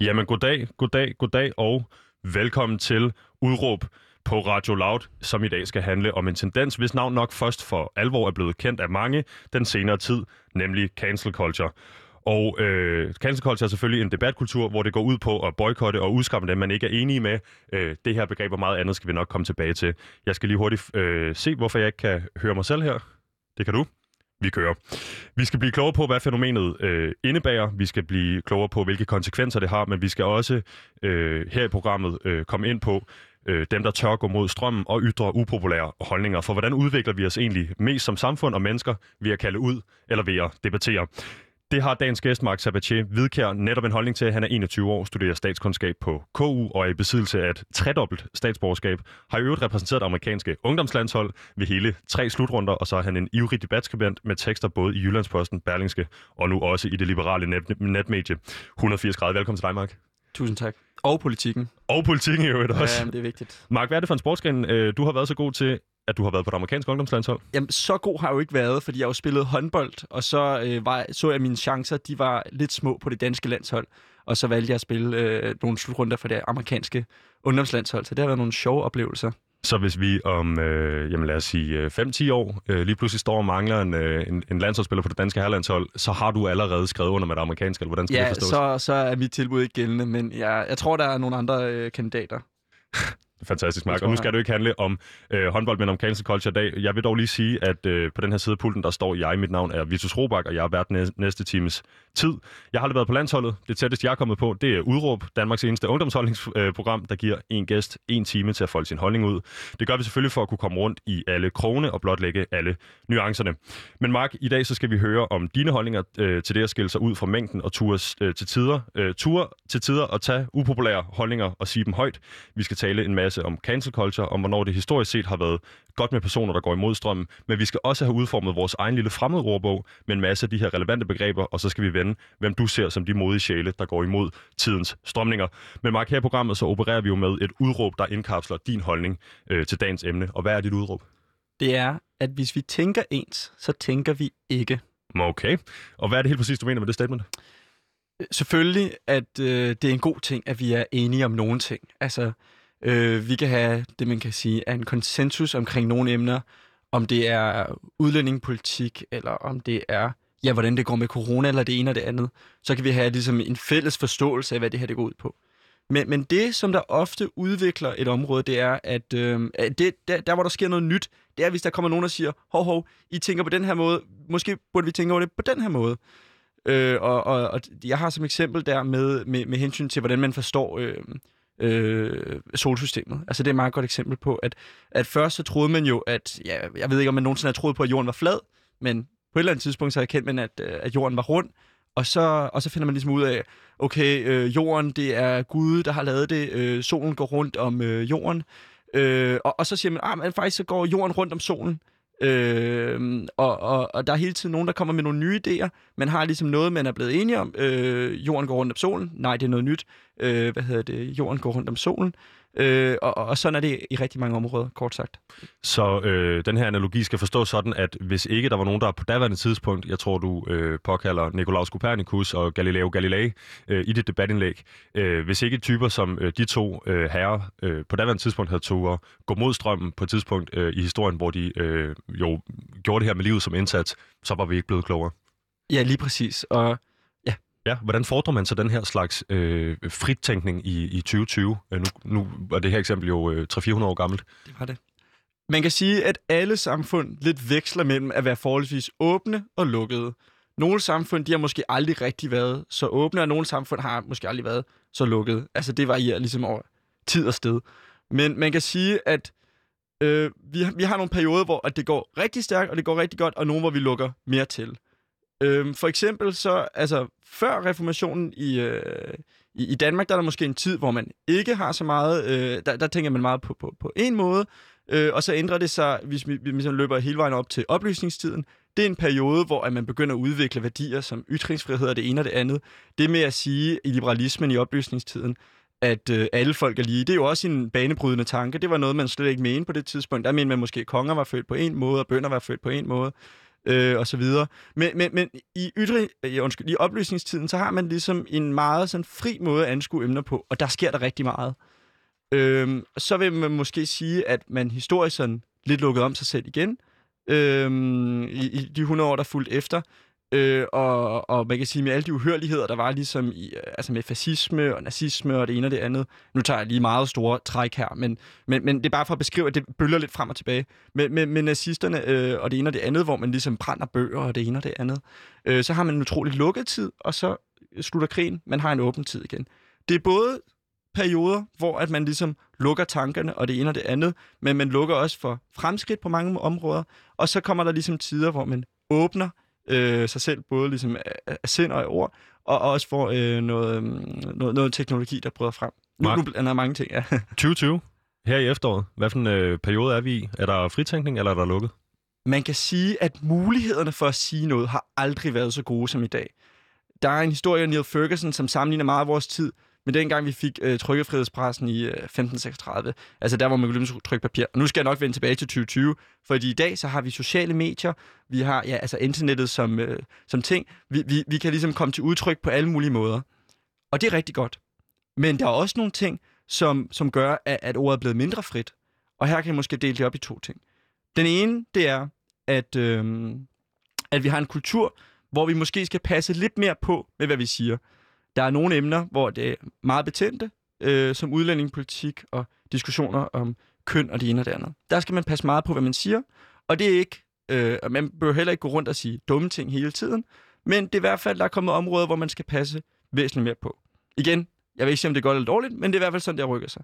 Jamen, goddag, goddag, goddag og velkommen til Udråb på Radio Loud, som i dag skal handle om en tendens, hvis navn nok først for alvor er blevet kendt af mange den senere tid, nemlig cancel culture. Og øh, cancel culture er selvfølgelig en debatkultur, hvor det går ud på at boykotte og udskamme dem, man ikke er enige med. Øh, det her begreb og meget andet skal vi nok komme tilbage til. Jeg skal lige hurtigt øh, se, hvorfor jeg ikke kan høre mig selv her. Det kan du. Vi kører. Vi skal blive klogere på, hvad fænomenet øh, indebærer. Vi skal blive klogere på, hvilke konsekvenser det har, men vi skal også øh, her i programmet øh, komme ind på øh, dem, der tør gå mod strømmen og ytre upopulære holdninger. For hvordan udvikler vi os egentlig mest som samfund og mennesker ved at kalde ud eller ved at debattere? Det har dagens gæst, Mark Sabatier, Hvidkær, netop en holdning til. Han er 21 år, studerer statskundskab på KU og er i besiddelse af et tredobbelt statsborgerskab. Har i øvrigt repræsenteret det amerikanske ungdomslandshold ved hele tre slutrunder, og så er han en ivrig debatskribent med tekster både i Jyllandsposten, Berlingske og nu også i det liberale net- netmedie 180 grader. Velkommen til dig, Mark. Tusind tak. Og politikken. Og politikken i øvrigt også. Ja, det er vigtigt. Mark, hvad er det for en sportsgren, øh, du har været så god til, at du har været på det amerikanske ungdomslandshold? Jamen, så god har jeg jo ikke været, fordi jeg jo spillet håndbold, og så øh, var, så jeg mine chancer, de var lidt små på det danske landshold, og så valgte jeg at spille øh, nogle slutrunder for det amerikanske ungdomslandshold, så det har været nogle sjove oplevelser. Så hvis vi om, øh, jamen lad os sige, 5-10 år øh, lige pludselig står og mangler en, øh, en, en landsholdsspiller på det danske herrelandshold, så har du allerede skrevet under med det amerikanske, eller hvordan skal ja, det forstås? så, så er mit tilbud ikke gældende, men jeg, jeg tror, der er nogle andre øh, kandidater. Fantastisk, Mark. Og nu skal jo ikke handle om øh, håndbold, men om cancel culture i dag. Jeg vil dog lige sige, at øh, på den her side af pulten, der står jeg. Mit navn er Vitus Robak, og jeg har været næ- næste times tid. Jeg har aldrig været på landsholdet. Det tætteste, jeg er kommet på, det er Udråb, Danmarks eneste ungdomsholdningsprogram, der giver en gæst en time til at folde sin holdning ud. Det gør vi selvfølgelig for at kunne komme rundt i alle krone og blotlægge alle nuancerne. Men Mark, i dag så skal vi høre om dine holdninger øh, til det at skille sig ud fra mængden og ture øh, til tider. Øh, ture til tider at tage upopulære holdninger og sige dem højt. Vi skal tale en masse om cancel culture, om hvornår det historisk set har været godt med personer, der går imod strømmen, men vi skal også have udformet vores egen lille fremmedordbog med en masse af de her relevante begreber, og så skal vi vende, hvem du ser som de modige sjæle, der går imod tidens strømninger. Men Mark, her i programmet så opererer vi jo med et udråb, der indkapsler din holdning øh, til dagens emne. Og hvad er dit udråb? Det er, at hvis vi tænker ens, så tænker vi ikke. Okay. Og hvad er det helt præcis, du mener med det statement? Selvfølgelig, at øh, det er en god ting, at vi er enige om nogle ting. Altså, øh, vi kan have det, man kan sige, er en konsensus omkring nogle emner, om det er udlændingepolitik, eller om det er, ja, hvordan det går med corona, eller det ene og det andet. Så kan vi have ligesom en fælles forståelse af, hvad det her det går ud på. Men, men det, som der ofte udvikler et område, det er, at øh, det, der, der, hvor der sker noget nyt, det er, hvis der kommer nogen, og siger, hov, hov, I tænker på den her måde, måske burde vi tænke over det på den her måde. Øh, og, og, og jeg har som eksempel der med, med, med hensyn til, hvordan man forstår øh, øh, solsystemet. Altså det er et meget godt eksempel på, at, at først så troede man jo, at, ja, jeg ved ikke, om man nogensinde har troet på, at jorden var flad, men på et eller andet tidspunkt så erkendte man, at, øh, at jorden var rund, og så, og så finder man ligesom ud af, okay, øh, jorden, det er Gud, der har lavet det, øh, solen går rundt om øh, jorden, øh, og, og så siger man, ah, men faktisk så går jorden rundt om solen, Øh, og, og, og der er hele tiden nogen, der kommer med nogle nye idéer. Man har ligesom noget, man er blevet enige om. Øh, jorden går rundt om solen. Nej, det er noget nyt. Øh, hvad hedder det? Jorden går rundt om solen. Øh, og, og sådan er det i rigtig mange områder, kort sagt. Så øh, den her analogi skal forstås sådan, at hvis ikke der var nogen, der på daværende tidspunkt, jeg tror du øh, påkalder Nicolaus Copernicus og Galileo Galilei øh, i dit debatindlæg, øh, hvis ikke typer som øh, de to øh, herrer øh, på daværende tidspunkt havde tog at gå mod strømmen på et tidspunkt øh, i historien, hvor de øh, jo gjorde det her med livet som indsats, så var vi ikke blevet klogere. Ja, lige præcis. Og Ja, hvordan fordrer man så den her slags øh, fritænkning i, i 2020? Øh, nu, nu er det her eksempel jo øh, 300-400 år gammelt. det var det. Man kan sige, at alle samfund lidt veksler mellem at være forholdsvis åbne og lukkede. Nogle samfund, de har måske aldrig rigtig været så åbne, og nogle samfund har måske aldrig været så lukkede. Altså det varierer ligesom over tid og sted. Men man kan sige, at øh, vi, vi har nogle perioder, hvor at det går rigtig stærkt, og det går rigtig godt, og nogle, hvor vi lukker mere til. Øhm, for eksempel så, altså før reformationen i, øh, i, i Danmark, der er der måske en tid, hvor man ikke har så meget, øh, der, der tænker man meget på, på, på en måde, øh, og så ændrer det sig, hvis vi, vi man løber hele vejen op til oplysningstiden. Det er en periode, hvor at man begynder at udvikle værdier som ytringsfrihed og det ene og det andet. Det med at sige i liberalismen i oplysningstiden, at øh, alle folk er lige. Det er jo også en banebrydende tanke. Det var noget, man slet ikke mente på det tidspunkt. Der mente man måske, at konger var født på en måde, og bønder var født på en måde øh, og så videre. Men, men, men i, ytring, øh, undskyld, i oplysningstiden, så har man ligesom en meget sådan fri måde at anskue emner på, og der sker der rigtig meget. Øh, så vil man måske sige, at man historisk sådan lidt lukket om sig selv igen, øh, i, i de 100 år, der fulgte efter. Øh, og, og man kan sige, med alle de uhørligheder, der var ligesom i, altså med fascisme og nazisme og det ene og det andet. Nu tager jeg lige meget store træk her, men, men, men det er bare for at beskrive, at det bølger lidt frem og tilbage. Med, med, med nazisterne øh, og det ene og det andet, hvor man ligesom brænder bøger og det ene og det andet. Øh, så har man en utrolig lukket tid, og så slutter krigen. Man har en åben tid igen. Det er både perioder, hvor at man ligesom lukker tankerne og det ene og det andet, men man lukker også for fremskridt på mange områder, og så kommer der ligesom tider, hvor man åbner øh, sig selv, både ligesom af, af sind og af ord, og også får øh, noget, noget, noget teknologi, der bryder frem. Nu, Mark- nu jeg mange ting, ja. 2020, her i efteråret. Hvad for en øh, periode er vi i? Er der fritænkning, eller er der lukket? Man kan sige, at mulighederne for at sige noget har aldrig været så gode som i dag. Der er en historie af Neil Ferguson, som sammenligner meget af vores tid men dengang vi fik øh, trykkefrihedspressen i øh, 1536. Altså der, hvor man kunne ligesom trykke papir. Og nu skal jeg nok vende tilbage til 2020, fordi i dag så har vi sociale medier, vi har ja, altså internettet som, øh, som ting. Vi, vi, vi kan ligesom komme til udtryk på alle mulige måder. Og det er rigtig godt. Men der er også nogle ting, som, som gør, at, at ordet er blevet mindre frit. Og her kan jeg måske dele det op i to ting. Den ene, det er, at, øh, at vi har en kultur, hvor vi måske skal passe lidt mere på med, hvad vi siger. Der er nogle emner, hvor det er meget betændte, øh, som udlændingepolitik og diskussioner om køn og det ene og det andet. Der skal man passe meget på, hvad man siger, og det er ikke, øh, og man bør heller ikke gå rundt og sige dumme ting hele tiden, men det er i hvert fald, der er kommet områder, hvor man skal passe væsentligt mere på. Igen, jeg vil ikke sige, om det er godt eller dårligt, men det er i hvert fald sådan, det rykker sig.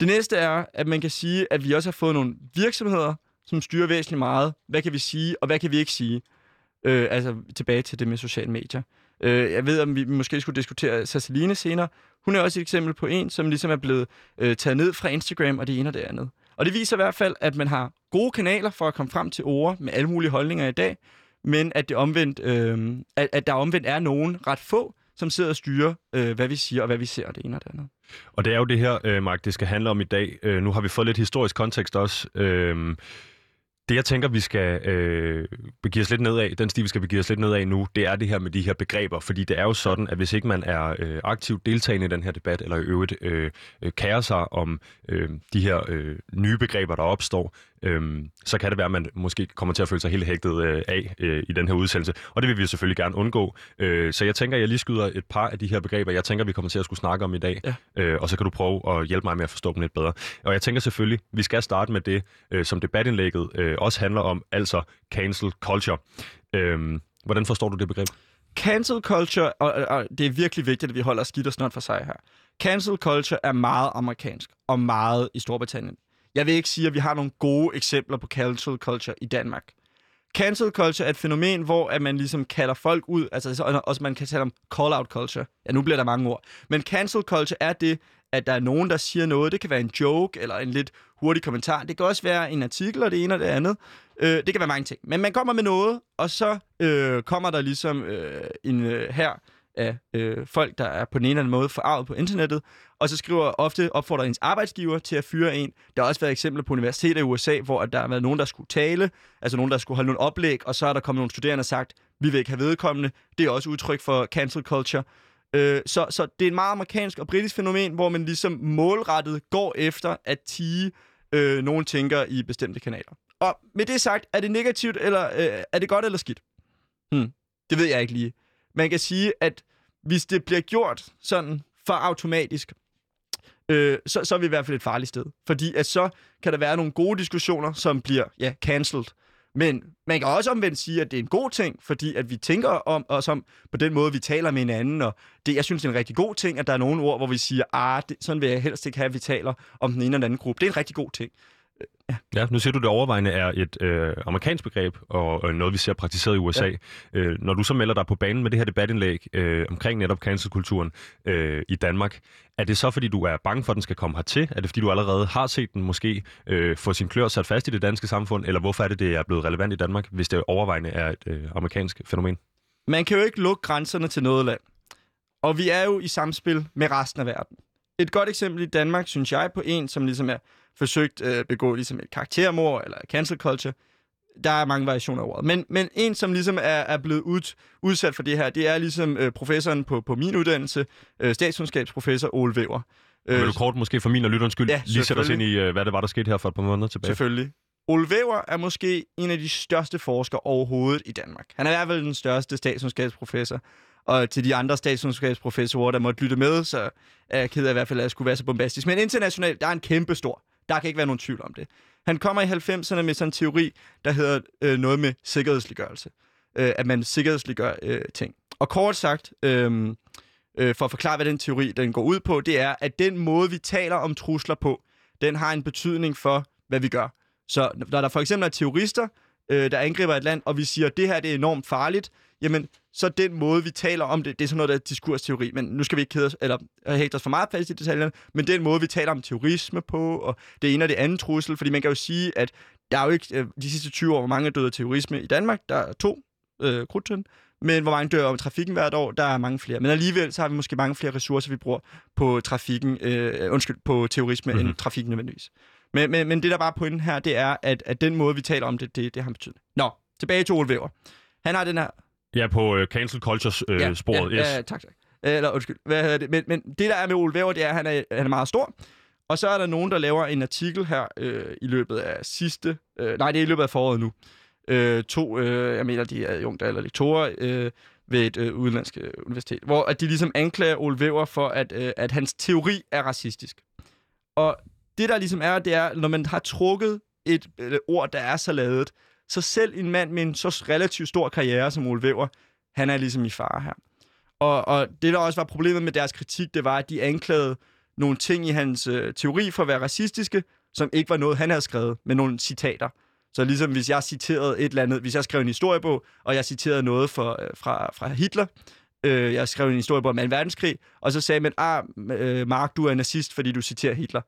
Det næste er, at man kan sige, at vi også har fået nogle virksomheder, som styrer væsentligt meget. Hvad kan vi sige, og hvad kan vi ikke sige? Øh, altså tilbage til det med sociale medier. Øh, jeg ved, om vi måske skulle diskutere Ceciline senere. Hun er også et eksempel på en, som ligesom er blevet øh, taget ned fra Instagram og det ene og det andet. Og det viser i hvert fald, at man har gode kanaler for at komme frem til ord med alle mulige holdninger i dag, men at, det omvendt, øh, at, at der omvendt er nogen, ret få, som sidder og styrer, øh, hvad vi siger og hvad vi ser og det ene og det andet. Og det er jo det her, øh, Mark, det skal handle om i dag. Øh, nu har vi fået lidt historisk kontekst også. Øh, det, jeg tænker, vi skal øh, begive os lidt ned af, den sti, vi skal begive os lidt ned af nu, det er det her med de her begreber. Fordi det er jo sådan, at hvis ikke man er øh, aktivt deltagende i den her debat, eller i øvrigt øh, øh, kærer sig om øh, de her øh, nye begreber, der opstår, øh, så kan det være, at man måske kommer til at føle sig helt hægtet øh, af øh, i den her udsendelse. Og det vil vi selvfølgelig gerne undgå. Øh, så jeg tænker, at jeg lige skyder et par af de her begreber, jeg tænker, vi kommer til at skulle snakke om i dag. Ja. Øh, og så kan du prøve at hjælpe mig med at forstå dem lidt bedre. Og jeg tænker selvfølgelig, vi skal starte med det, øh, som debatindlægget øh, også handler om, altså cancel culture. Øh, hvordan forstår du det begreb? Cancel culture, og, og det er virkelig vigtigt, at vi holder skidt og snart for sig her. Cancel culture er meget amerikansk og meget i Storbritannien. Jeg vil ikke sige, at vi har nogle gode eksempler på cancel culture i Danmark. Cancel culture er et fænomen, hvor at man ligesom kalder folk ud, altså også man kan tale om call-out culture. Ja, nu bliver der mange ord. Men cancel culture er det, at der er nogen, der siger noget. Det kan være en joke eller en lidt hurtig kommentar. Det kan også være en artikel og det ene og det andet. Øh, det kan være mange ting. Men man kommer med noget, og så øh, kommer der ligesom øh, en øh, her af øh, folk, der er på den ene eller anden måde forarvet på internettet, og så skriver ofte opfordrer ens arbejdsgiver til at fyre en. Der har også været eksempler på universiteter i USA, hvor der har været nogen, der skulle tale, altså nogen, der skulle holde nogle oplæg, og så er der kommet nogle studerende og sagt, vi vil ikke have vedkommende. Det er også udtryk for cancel culture. Øh, så, så det er et meget amerikansk og britisk fænomen, hvor man ligesom målrettet går efter at tige øh, nogen tænker i bestemte kanaler. Og med det sagt, er det negativt, eller øh, er det godt eller skidt? Hmm. Det ved jeg ikke lige. Man kan sige, at hvis det bliver gjort sådan for automatisk, øh, så, så er vi i hvert fald et farligt sted. Fordi at så kan der være nogle gode diskussioner, som bliver ja, cancelled. Men man kan også omvendt sige, at det er en god ting, fordi at vi tænker om os om på den måde, vi taler med hinanden. Og det, jeg synes, det er en rigtig god ting, at der er nogle ord, hvor vi siger, ah, det, sådan vil jeg helst ikke have, at vi taler om den ene eller anden gruppe. Det er en rigtig god ting. Ja, nu siger du, at det overvejende er et øh, amerikansk begreb, og øh, noget, vi ser praktiseret i USA. Ja. Øh, når du så melder dig på banen med det her debatindlæg øh, omkring netop cancelkulturen øh, i Danmark, er det så, fordi du er bange for, at den skal komme hertil? Er det, fordi du allerede har set den måske øh, få sin klør sat fast i det danske samfund? Eller hvorfor er det, det er blevet relevant i Danmark, hvis det overvejende er et øh, amerikansk fænomen? Man kan jo ikke lukke grænserne til noget land. Og vi er jo i samspil med resten af verden. Et godt eksempel i Danmark, synes jeg, på en, som ligesom er forsøgt at øh, begå ligesom et karaktermord eller cancel culture, der er mange variationer over Men, men en, som ligesom er, er blevet ud, udsat for det her, det er ligesom øh, professoren på, på min uddannelse, øh, statskundskabsprofessor Ole Væver. Øh, Vil du kort måske for min og lytterens skyld ja, lige sætte os ind i, øh, hvad det var, der skete her for et par måneder tilbage? Selvfølgelig. Ole Væver er måske en af de største forskere overhovedet i Danmark. Han er i hvert fald den største statskundskabsprofessor. Og til de andre statskundskabsprofessorer, der måtte lytte med, så er jeg ked af i hvert fald, at jeg skulle være så bombastisk. Men internationalt, der er en kæmpe stor. Der kan ikke være nogen tvivl om det. Han kommer i 90'erne med sådan en teori, der hedder øh, noget med sikkerhedsliggørelse. Øh, at man sikkerhedsliggør øh, ting. Og kort sagt, øh, øh, for at forklare, hvad den teori den går ud på, det er, at den måde, vi taler om trusler på, den har en betydning for, hvad vi gør. Så når der for eksempel er terrorister, øh, der angriber et land, og vi siger, at det her det er enormt farligt, jamen, så den måde, vi taler om det, det er sådan noget, der er diskursteori, men nu skal vi ikke kede os, eller hægte os for meget fast i detaljerne, men den måde, vi taler om terrorisme på, og det ene og det andet trussel, fordi man kan jo sige, at der er jo ikke øh, de sidste 20 år, hvor mange er døde af terrorisme i Danmark, der er to øh, krudtøn, men hvor mange dør om trafikken hvert år, der er mange flere. Men alligevel så har vi måske mange flere ressourcer, vi bruger på trafikken, øh, undskyld, på terrorisme mm-hmm. end trafikken nødvendigvis. Men, men, men det, der bare pointen her, det er, at, at den måde, vi taler om det, det, det har betydning. Nå, tilbage til Ole Væver. Han har den her... Ja, på uh, cancel culture-sporet. Uh, ja, ja, yes. ja, tak, tak. Eller undskyld, hvad hedder det? Men, men det, der er med Ole Væver, det er, at han er, han er meget stor. Og så er der nogen, der laver en artikel her øh, i løbet af sidste... Øh, nej, det er i løbet af foråret nu. Øh, to, øh, jeg mener, de er unge eller lektorer øh, ved et øh, udenlandsk øh, universitet, hvor at de ligesom anklager Ole Væver for, at, øh, at hans teori er racistisk. Og det, der ligesom er, det er, når man har trukket et et ord, der er så lavet, så selv en mand med en så relativt stor karriere som Ole Væver, han er ligesom i fare her. Og, og det, der også var problemet med deres kritik, det var, at de anklagede nogle ting i hans øh, teori for at være racistiske, som ikke var noget, han havde skrevet, men nogle citater. Så ligesom hvis jeg citerede et eller andet, hvis jeg skrev en historiebog, og jeg citerede noget for, øh, fra, fra Hitler, øh, jeg skrev en historiebog om 2. verdenskrig, og så sagde man, ah, øh, Mark, du er nazist, fordi du citerer Hitler.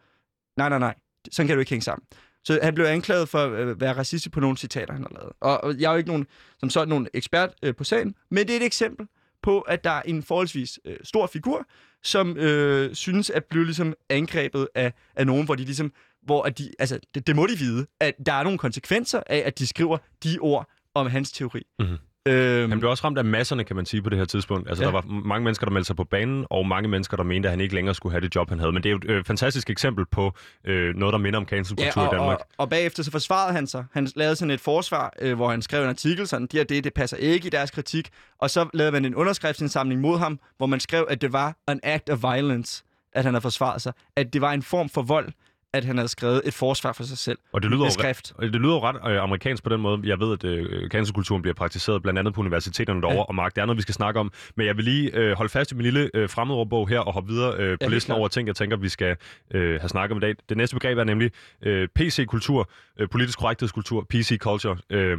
Nej, nej, nej. Sådan kan du ikke hænge sammen. Så han blev anklaget for øh, at være racist på nogle citater, han har lavet. Og jeg er jo ikke nogen, som sådan nogen ekspert øh, på sagen, men det er et eksempel på, at der er en forholdsvis øh, stor figur, som øh, synes at blive ligesom angrebet af, af nogen, hvor de ligesom, hvor at de, altså, det, det må de vide, at der er nogle konsekvenser af, at de skriver de ord om hans teori. Mm-hmm. Øhm, han blev også ramt af masserne, kan man sige, på det her tidspunkt. Altså, ja. der var mange mennesker, der meldte sig på banen, og mange mennesker, der mente, at han ikke længere skulle have det job, han havde. Men det er jo et øh, fantastisk eksempel på øh, noget, der minder om cancelkultur ja, og, i Danmark. Og, og bagefter så forsvarede han sig. Han lavede sådan et forsvar, øh, hvor han skrev en artikel, sådan, de det, det passer ikke i deres kritik. Og så lavede man en underskriftsindsamling mod ham, hvor man skrev, at det var an act of violence, at han havde forsvaret sig. At det var en form for vold, at han havde skrevet et forsvar for sig selv og det lyder skrift. Og det lyder jo ret øh, amerikansk på den måde. Jeg ved, at øh, cancerkulturen bliver praktiseret blandt andet på universiteterne derovre, ja. og Mark, det er noget, vi skal snakke om. Men jeg vil lige øh, holde fast i min lille øh, fremmedordbog her og hoppe videre øh, på ja, listen over ting, jeg tænker, vi skal øh, have snakket om i dag. Det næste begreb er nemlig øh, PC-kultur, øh, politisk korrekthedskultur, PC-culture. Øh,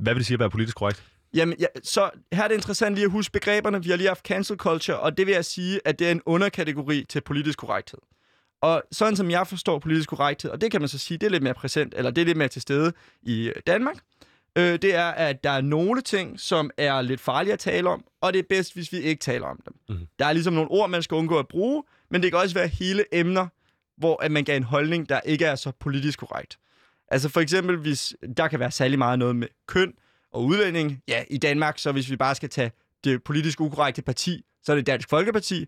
hvad vil det sige at være politisk korrekt? Jamen, ja, så her er det interessant lige at huske begreberne. Vi har lige haft cancel culture, og det vil jeg sige, at det er en underkategori til politisk korrekthed. Og sådan som jeg forstår politisk korrekthed, og det kan man så sige, det er lidt mere præsent, eller det er lidt mere til stede i Danmark, øh, det er, at der er nogle ting, som er lidt farlige at tale om, og det er bedst, hvis vi ikke taler om dem. Mm. Der er ligesom nogle ord, man skal undgå at bruge, men det kan også være hele emner, hvor at man gav en holdning, der ikke er så politisk korrekt. Altså for eksempel, hvis der kan være særlig meget noget med køn og udlænding. Ja, i Danmark, så hvis vi bare skal tage det politisk ukorrekte parti, så er det Dansk Folkeparti.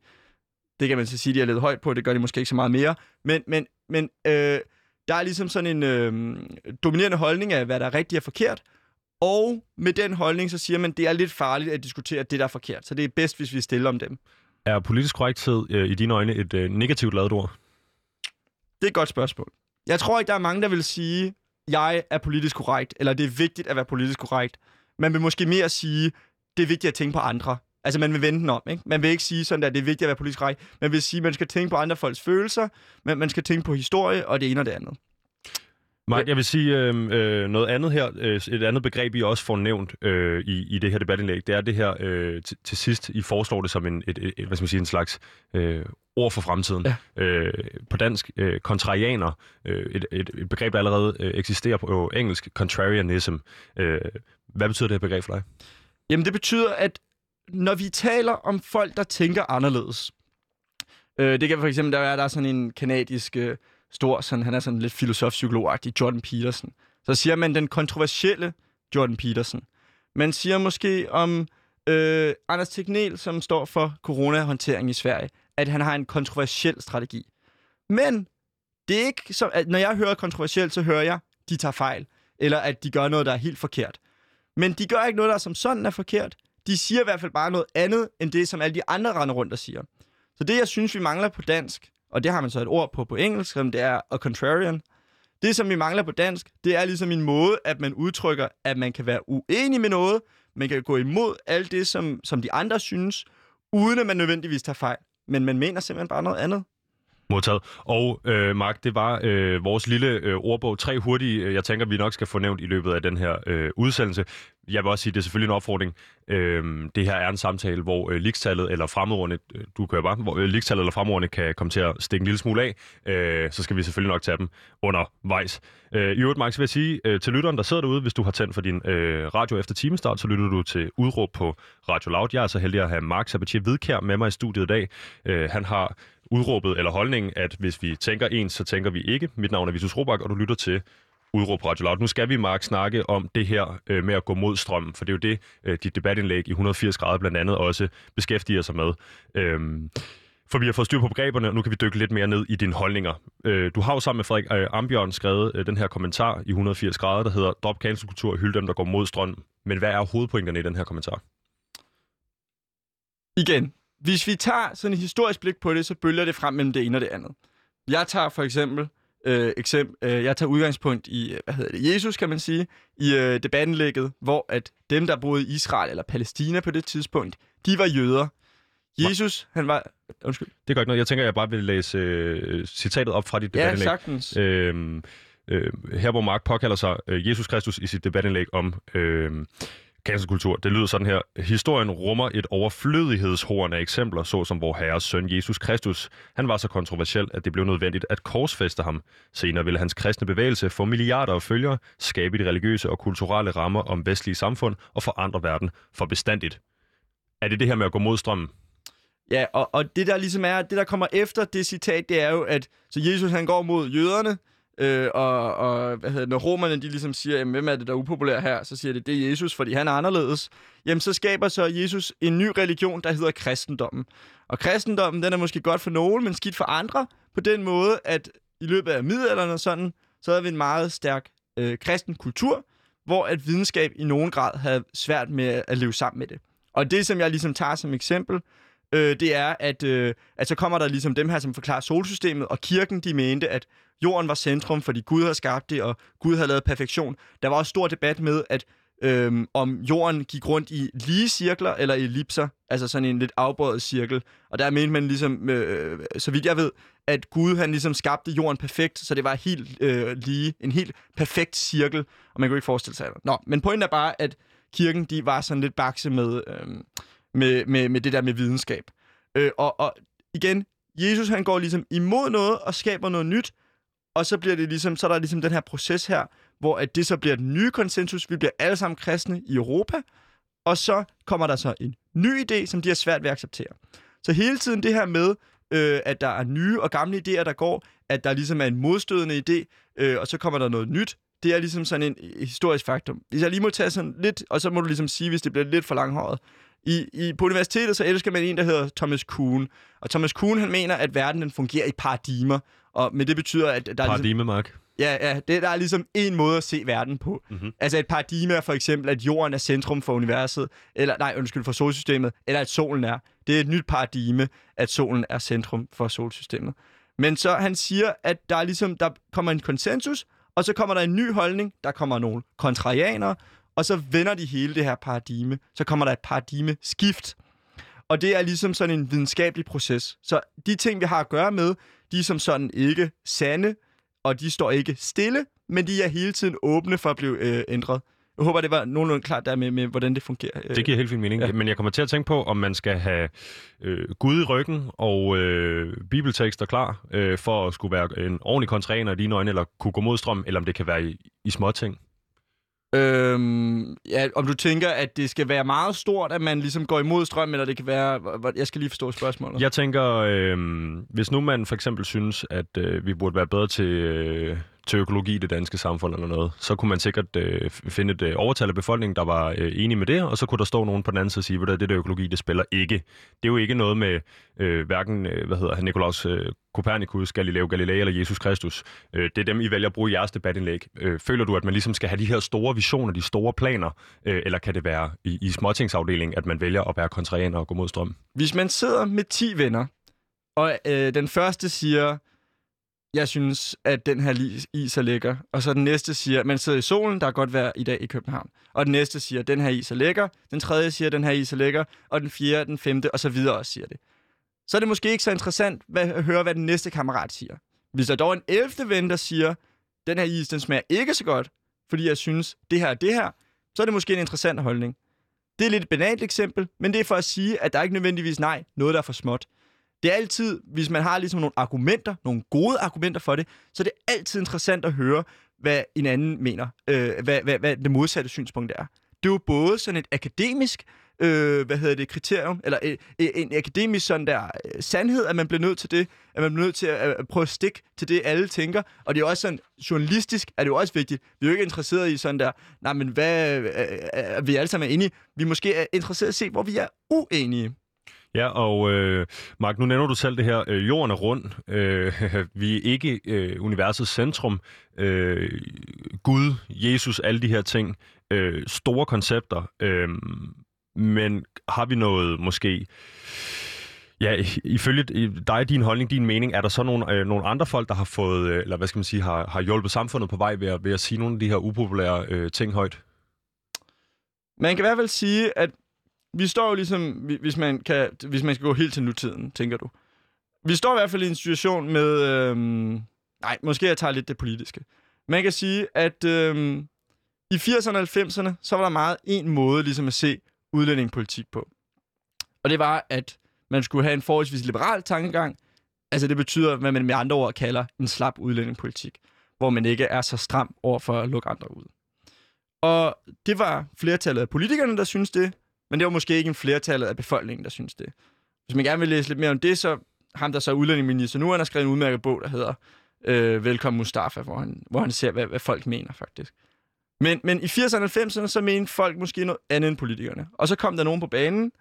Det kan man så sige, de er lidt højt på, det gør de måske ikke så meget mere. Men, men, men øh, der er ligesom sådan en øh, dominerende holdning af, hvad der er rigtigt og forkert. Og med den holdning, så siger man, at det er lidt farligt at diskutere det, der er forkert. Så det er bedst, hvis vi stiller om dem. Er politisk korrekthed øh, i dine øjne et øh, negativt lavet ord? Det er et godt spørgsmål. Jeg tror ikke, der er mange, der vil sige, jeg er politisk korrekt, eller det er vigtigt at være politisk korrekt. Man vil måske mere sige, det er vigtigt at tænke på andre. Altså, man vil vende den om, ikke? Man vil ikke sige sådan, at det er vigtigt at være politisk rej. Man vil sige, at man skal tænke på andre folks følelser, men man skal tænke på historie og det ene og det andet. Mark, jeg vil sige øh, øh, noget andet her. Øh, et andet begreb, I også får nævnt øh, i, i det her debatindlæg, det er det her øh, til, til sidst, I foreslår det som en, et, et, hvad skal man sige, en slags øh, ord for fremtiden. Ja. Øh, på dansk, øh, kontrarianer, øh, et, et, et begreb, der allerede øh, eksisterer på engelsk, contrarianism. Øh, hvad betyder det her begreb for dig? Jamen, det betyder, at når vi taler om folk, der tænker anderledes, øh, det kan for eksempel der er, der er sådan en kanadisk øh, stor, sådan, han er sådan lidt filosof psykologagtig Jordan Peterson, Så siger man den kontroversielle Jordan Peterson. Man siger måske om øh, Anders Tegnell, som står for coronahåndtering i Sverige, at han har en kontroversiel strategi. Men det er ikke så, at når jeg hører kontroversielt, så hører jeg, de tager fejl, eller at de gør noget, der er helt forkert. Men de gør ikke noget, der som sådan er forkert. De siger i hvert fald bare noget andet, end det, som alle de andre render rundt og siger. Så det, jeg synes, vi mangler på dansk, og det har man så et ord på på engelsk, som det er a contrarian. Det, som vi mangler på dansk, det er ligesom en måde, at man udtrykker, at man kan være uenig med noget, man kan gå imod alt det, som, som de andre synes, uden at man nødvendigvis tager fejl. Men man mener simpelthen bare noget andet. Modtaget. Og øh, Mark, det var øh, vores lille øh, ordbog. Tre hurtige, øh, jeg tænker, vi nok skal få nævnt i løbet af den her øh, udsendelse. Jeg vil også sige, det er selvfølgelig en opfordring. Øh, det her er en samtale, hvor øh, ligestallet eller fremmedordene, øh, du kører bare, hvor øh, ligestallet eller fremmedordene kan komme til at stikke en lille smule af. Øh, så skal vi selvfølgelig nok tage dem undervejs. Øh, I øvrigt, Mark, så vil jeg sige øh, til lytteren, der sidder derude, hvis du har tændt for din øh, radio efter timestart, så lytter du til udråb på Radio Loud. Jeg er så heldig at have Mark Sabatier Hvidkær med mig i studiet i dag. Øh, han har udråbet eller holdningen, at hvis vi tænker ens, så tænker vi ikke. Mit navn er Vitus Robak, og du lytter til Udråb Radio Loud. Nu skal vi, Mark, snakke om det her øh, med at gå mod strømmen, for det er jo det, øh, dit debatindlæg i 180 grader blandt andet også beskæftiger sig med. Øhm, for vi har fået styr på begreberne, og nu kan vi dykke lidt mere ned i dine holdninger. Øh, du har jo sammen med Frederik øh, Ambjørn skrevet øh, den her kommentar i 180 grader, der hedder Drop cancelkultur, hylde dem, der går mod strømmen. Men hvad er hovedpointerne i den her kommentar? Igen, hvis vi tager sådan et historisk blik på det, så bølger det frem mellem det ene og det andet. Jeg tager for eksempel, øh, eksempel øh, jeg tager udgangspunkt i, hvad hedder det, Jesus kan man sige, i øh, debattenlægget, hvor at dem, der boede i Israel eller Palæstina på det tidspunkt, de var jøder. Jesus, han var... Undskyld. Det gør ikke noget. Jeg tænker, jeg bare vil læse øh, citatet op fra dit Ja, debatindlæg. sagtens. Øhm, øh, her hvor Mark påkalder sig øh, Jesus Kristus i sit debatindlæg om øh, cancelkultur. Det lyder sådan her. Historien rummer et overflødighedshorn af eksempler, såsom vor herres søn Jesus Kristus. Han var så kontroversiel, at det blev nødvendigt at korsfeste ham. Senere ville hans kristne bevægelse få milliarder af følgere, skabe de religiøse og kulturelle rammer om vestlige samfund og forandre verden for bestandigt. Er det det her med at gå mod strømmen? Ja, og, og det der ligesom er, det der kommer efter det citat, det er jo, at så Jesus han går mod jøderne, øh, og, og hvad hedder det, når romerne de ligesom siger, jamen, hvem er det, der er upopulær her, så siger det, det er Jesus, fordi han er anderledes. Jamen, så skaber så Jesus en ny religion, der hedder kristendommen. Og kristendommen, den er måske godt for nogen, men skidt for andre, på den måde, at i løbet af middelalderen og sådan, så havde vi en meget stærk øh, kristen kultur, hvor at videnskab i nogen grad havde svært med at leve sammen med det. Og det, som jeg ligesom tager som eksempel, øh, det er, at, øh, at så kommer der ligesom dem her, som forklarer solsystemet, og kirken, de mente, at jorden var centrum, fordi Gud havde skabt det, og Gud havde lavet perfektion. Der var også stor debat med, at øhm, om jorden gik rundt i lige cirkler eller ellipser, altså sådan en lidt afbøjet cirkel. Og der mente man ligesom, øh, så vidt jeg ved, at Gud han ligesom skabte jorden perfekt, så det var helt øh, lige, en helt perfekt cirkel, og man kunne ikke forestille sig det. Nå, men pointen er bare, at kirken, de var sådan lidt bakse med, øh, med, med, med det der med videnskab. Øh, og, og igen, Jesus han går ligesom imod noget og skaber noget nyt, og så bliver det ligesom, så er der ligesom den her proces her, hvor at det så bliver den nye konsensus. Vi bliver alle sammen kristne i Europa, og så kommer der så en ny idé, som de har svært ved at acceptere. Så hele tiden det her med, øh, at der er nye og gamle idéer, der går, at der ligesom er en modstødende idé, øh, og så kommer der noget nyt, det er ligesom sådan en historisk faktum. Hvis jeg lige må tage sådan lidt, og så må du ligesom sige, hvis det bliver lidt for langhåret. I, i, på universitetet så elsker man en, der hedder Thomas Kuhn. Og Thomas Kuhn, han mener, at verden den fungerer i paradigmer. Og, men det betyder, at der er ligesom, Paradigme, Mark. ja, ja, det, der er ligesom en måde at se verden på. Mhm. Altså et paradigme er for eksempel, at jorden er centrum for universet, eller nej, undskyld, for solsystemet, eller at solen er. Det er et nyt paradigme, at solen er centrum for solsystemet. Men så han siger, at der er ligesom, der kommer en konsensus, og så kommer der en ny holdning, der kommer nogle kontrarianere, og så vender de hele det her paradigme. Så kommer der et paradigme skift. Og det er ligesom sådan en videnskabelig proces. Så de ting, vi har at gøre med, de er som sådan ikke sande, og de står ikke stille, men de er hele tiden åbne for at blive øh, ændret. Jeg håber, det var nogenlunde klart der med, med hvordan det fungerer. Øh, Det giver helt fin mening. Ja. Men jeg kommer til at tænke på, om man skal have øh, Gud i ryggen og øh, bibeltekster klar øh, for at skulle være en ordentlig kontraner i dine øjne, eller kunne gå mod strøm, eller om det kan være i, i småting. Øhm, ja, om du tænker, at det skal være meget stort, at man ligesom går imod strømmen, eller det kan være... Jeg skal lige forstå spørgsmålet. Jeg tænker, øh, hvis nu man for eksempel synes, at øh, vi burde være bedre til, øh, til økologi i det danske samfund eller noget, så kunne man sikkert øh, finde et øh, overtal af befolkningen, der var øh, enige med det, og så kunne der stå nogen på den anden side og sige, at det der økologi, det spiller ikke. Det er jo ikke noget med øh, hverken, øh, hvad hedder han, Nikolaus øh, Copernicus, Galileo Galilei eller Jesus Kristus. Øh, det er dem, I vælger at bruge i jeres debatindlæg. Øh, føler du, at man ligesom skal have de her store visioner, de store planer, øh, eller kan det være i, i småtingsafdelingen, at man vælger at være kontrærende og gå mod strøm? Hvis man sidder med 10 venner, og øh, den første siger, jeg synes, at den her is er lækker. Og så den næste siger, man sidder i solen, der er godt vejr i dag i København. Og den næste siger, den her is er lækker. Den tredje siger, den her is er lækker. Og den fjerde, den femte, og så videre også siger det. Så er det måske ikke så interessant hvad, at høre, hvad den næste kammerat siger. Hvis der dog en 11. ven, der siger, den her is, den smager ikke så godt, fordi jeg synes, det her er det her, så er det måske en interessant holdning. Det er lidt et banalt eksempel, men det er for at sige, at der ikke nødvendigvis nej, noget der er for småt. Det er altid, hvis man har ligesom nogle argumenter, nogle gode argumenter for det, så er det altid interessant at høre, hvad en anden mener, øh, hvad, hvad, hvad det modsatte synspunkt er. Det er jo både sådan et akademisk, øh, hvad hedder det, kriterium, eller en, en akademisk sådan der øh, sandhed, at man bliver nødt til det, at man bliver nødt til at, at prøve at stikke til det, alle tænker. Og det er også sådan, journalistisk er det jo også vigtigt. Vi er jo ikke interesseret i sådan der, nej, men hvad, øh, øh, øh, vi alle sammen er enige. Vi er måske er interesseret i at se, hvor vi er uenige. Ja, og øh, Mark, nu nævner du selv det her, øh, jorden er rund, øh, vi er ikke øh, universets centrum, øh, Gud, Jesus, alle de her ting, øh, store koncepter, øh, men har vi noget måske... Ja, ifølge dig, din holdning, din mening, er der så nogle, øh, nogle andre folk, der har fået, øh, eller hvad skal man sige, har, har hjulpet samfundet på vej ved at, ved at sige nogle af de her upopulære øh, ting højt? Man kan i hvert fald sige, at vi står jo ligesom, hvis man, kan, hvis man skal gå helt til nutiden, tænker du. Vi står i hvert fald i en situation med... Øhm, nej, måske jeg tager lidt det politiske. Man kan sige, at øhm, i 80'erne og 90'erne, så var der meget en måde ligesom at se udlændingepolitik på. Og det var, at man skulle have en forholdsvis liberal tankegang. Altså det betyder, hvad man med andre ord kalder en slap udlændingepolitik, hvor man ikke er så stram over for at lukke andre ud. Og det var flertallet af politikerne, der synes det, men det var måske ikke en flertallet af befolkningen, der synes det. Hvis man gerne vil læse lidt mere om det, så ham der så er udlændingeminister nu, han har skrevet en udmærket bog, der hedder øh, Velkommen Mustafa, hvor han, hvor han ser, hvad, hvad folk mener faktisk. Men, men i 80'erne og 90'erne, så mente folk måske noget andet end politikerne. Og så kom der nogen på banen.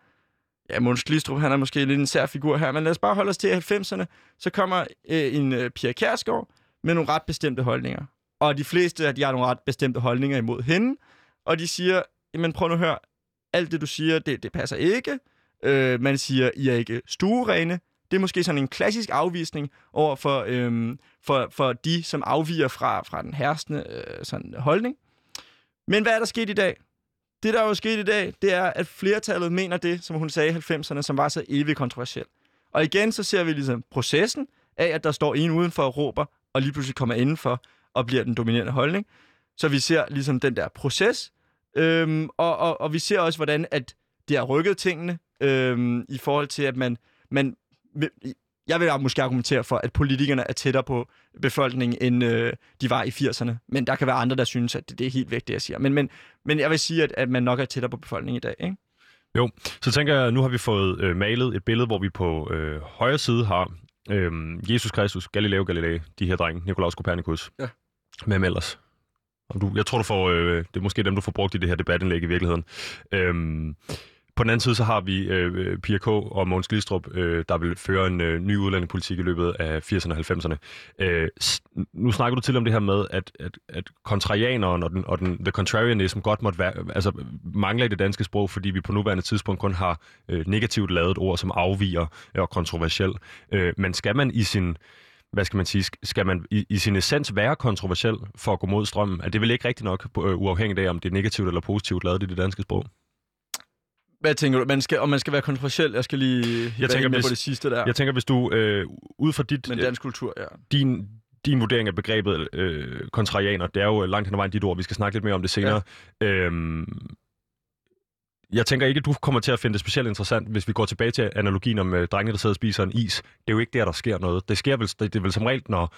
Ja, Måns Glistrup, han er måske lidt en sær figur her, men lad os bare holde os til 90'erne. Så kommer øh, en øh, Pia Kærsgaard med nogle ret bestemte holdninger. Og de fleste af de har nogle ret bestemte holdninger imod hende. Og de siger, jamen prøv nu at høre, alt det, du siger, det, det passer ikke. Øh, man siger, I er ikke stuerene. Det er måske sådan en klassisk afvisning over for, øh, for, for de, som afviger fra, fra den herskende øh, sådan holdning. Men hvad er der sket i dag? Det, der er jo sket i dag, det er, at flertallet mener det, som hun sagde i 90'erne, som var så evigt kontroversielt. Og igen, så ser vi ligesom processen af, at der står en udenfor og råber, og lige pludselig kommer indenfor og bliver den dominerende holdning. Så vi ser ligesom den der proces, Øhm, og, og, og vi ser også, hvordan at det har rykket tingene øhm, i forhold til, at man, man... Jeg vil måske argumentere for, at politikerne er tættere på befolkningen, end øh, de var i 80'erne. Men der kan være andre, der synes, at det, det er helt væk, det jeg siger. Men, men, men jeg vil sige, at, at man nok er tættere på befolkningen i dag, ikke? Jo, så tænker jeg, nu har vi fået øh, malet et billede, hvor vi på øh, højre side har øh, Jesus Kristus, Galileo Galilei, de her drenge, Nikolaus Kopernikus. Ja. Hvem ellers? Og du, jeg tror, du får, øh, det er måske dem, du får brugt i det her debatindlæg i virkeligheden. Øhm, på den anden side, så har vi øh, Pia K. og Måns Glistrup, øh, der vil føre en øh, ny udlændingepolitik i løbet af 80'erne og 90'erne. Øh, nu snakker du til om det her med, at, at, at kontrarianeren og, den, og den, the contrarianism godt måtte være, altså, mangler i det danske sprog, fordi vi på nuværende tidspunkt kun har øh, negativt lavet ord, som afviger og kontroversiel. Øh, men skal man i sin hvad skal man sige, skal man i, i sin essens være kontroversiel for at gå mod strømmen? Er det vel ikke rigtigt nok, øh, uafhængigt af, om det er negativt eller positivt lavet i det danske sprog? Hvad tænker du? Man skal, om man skal være kontroversiel? Jeg skal lige jeg tænker, med hvis, på det sidste der. Jeg tænker, hvis du øh, ud fra dit... Men dansk kultur, ja. Din, din vurdering af begrebet øh, kontrarianer, det er jo langt hen ad vejen dit ord, vi skal snakke lidt mere om det senere. Ja. Øhm, jeg tænker ikke, at du kommer til at finde det specielt interessant, hvis vi går tilbage til analogien om øh, drengene, der sidder og spiser en is. Det er jo ikke der, der sker noget. Det sker vel, det, det er vel som regel, når,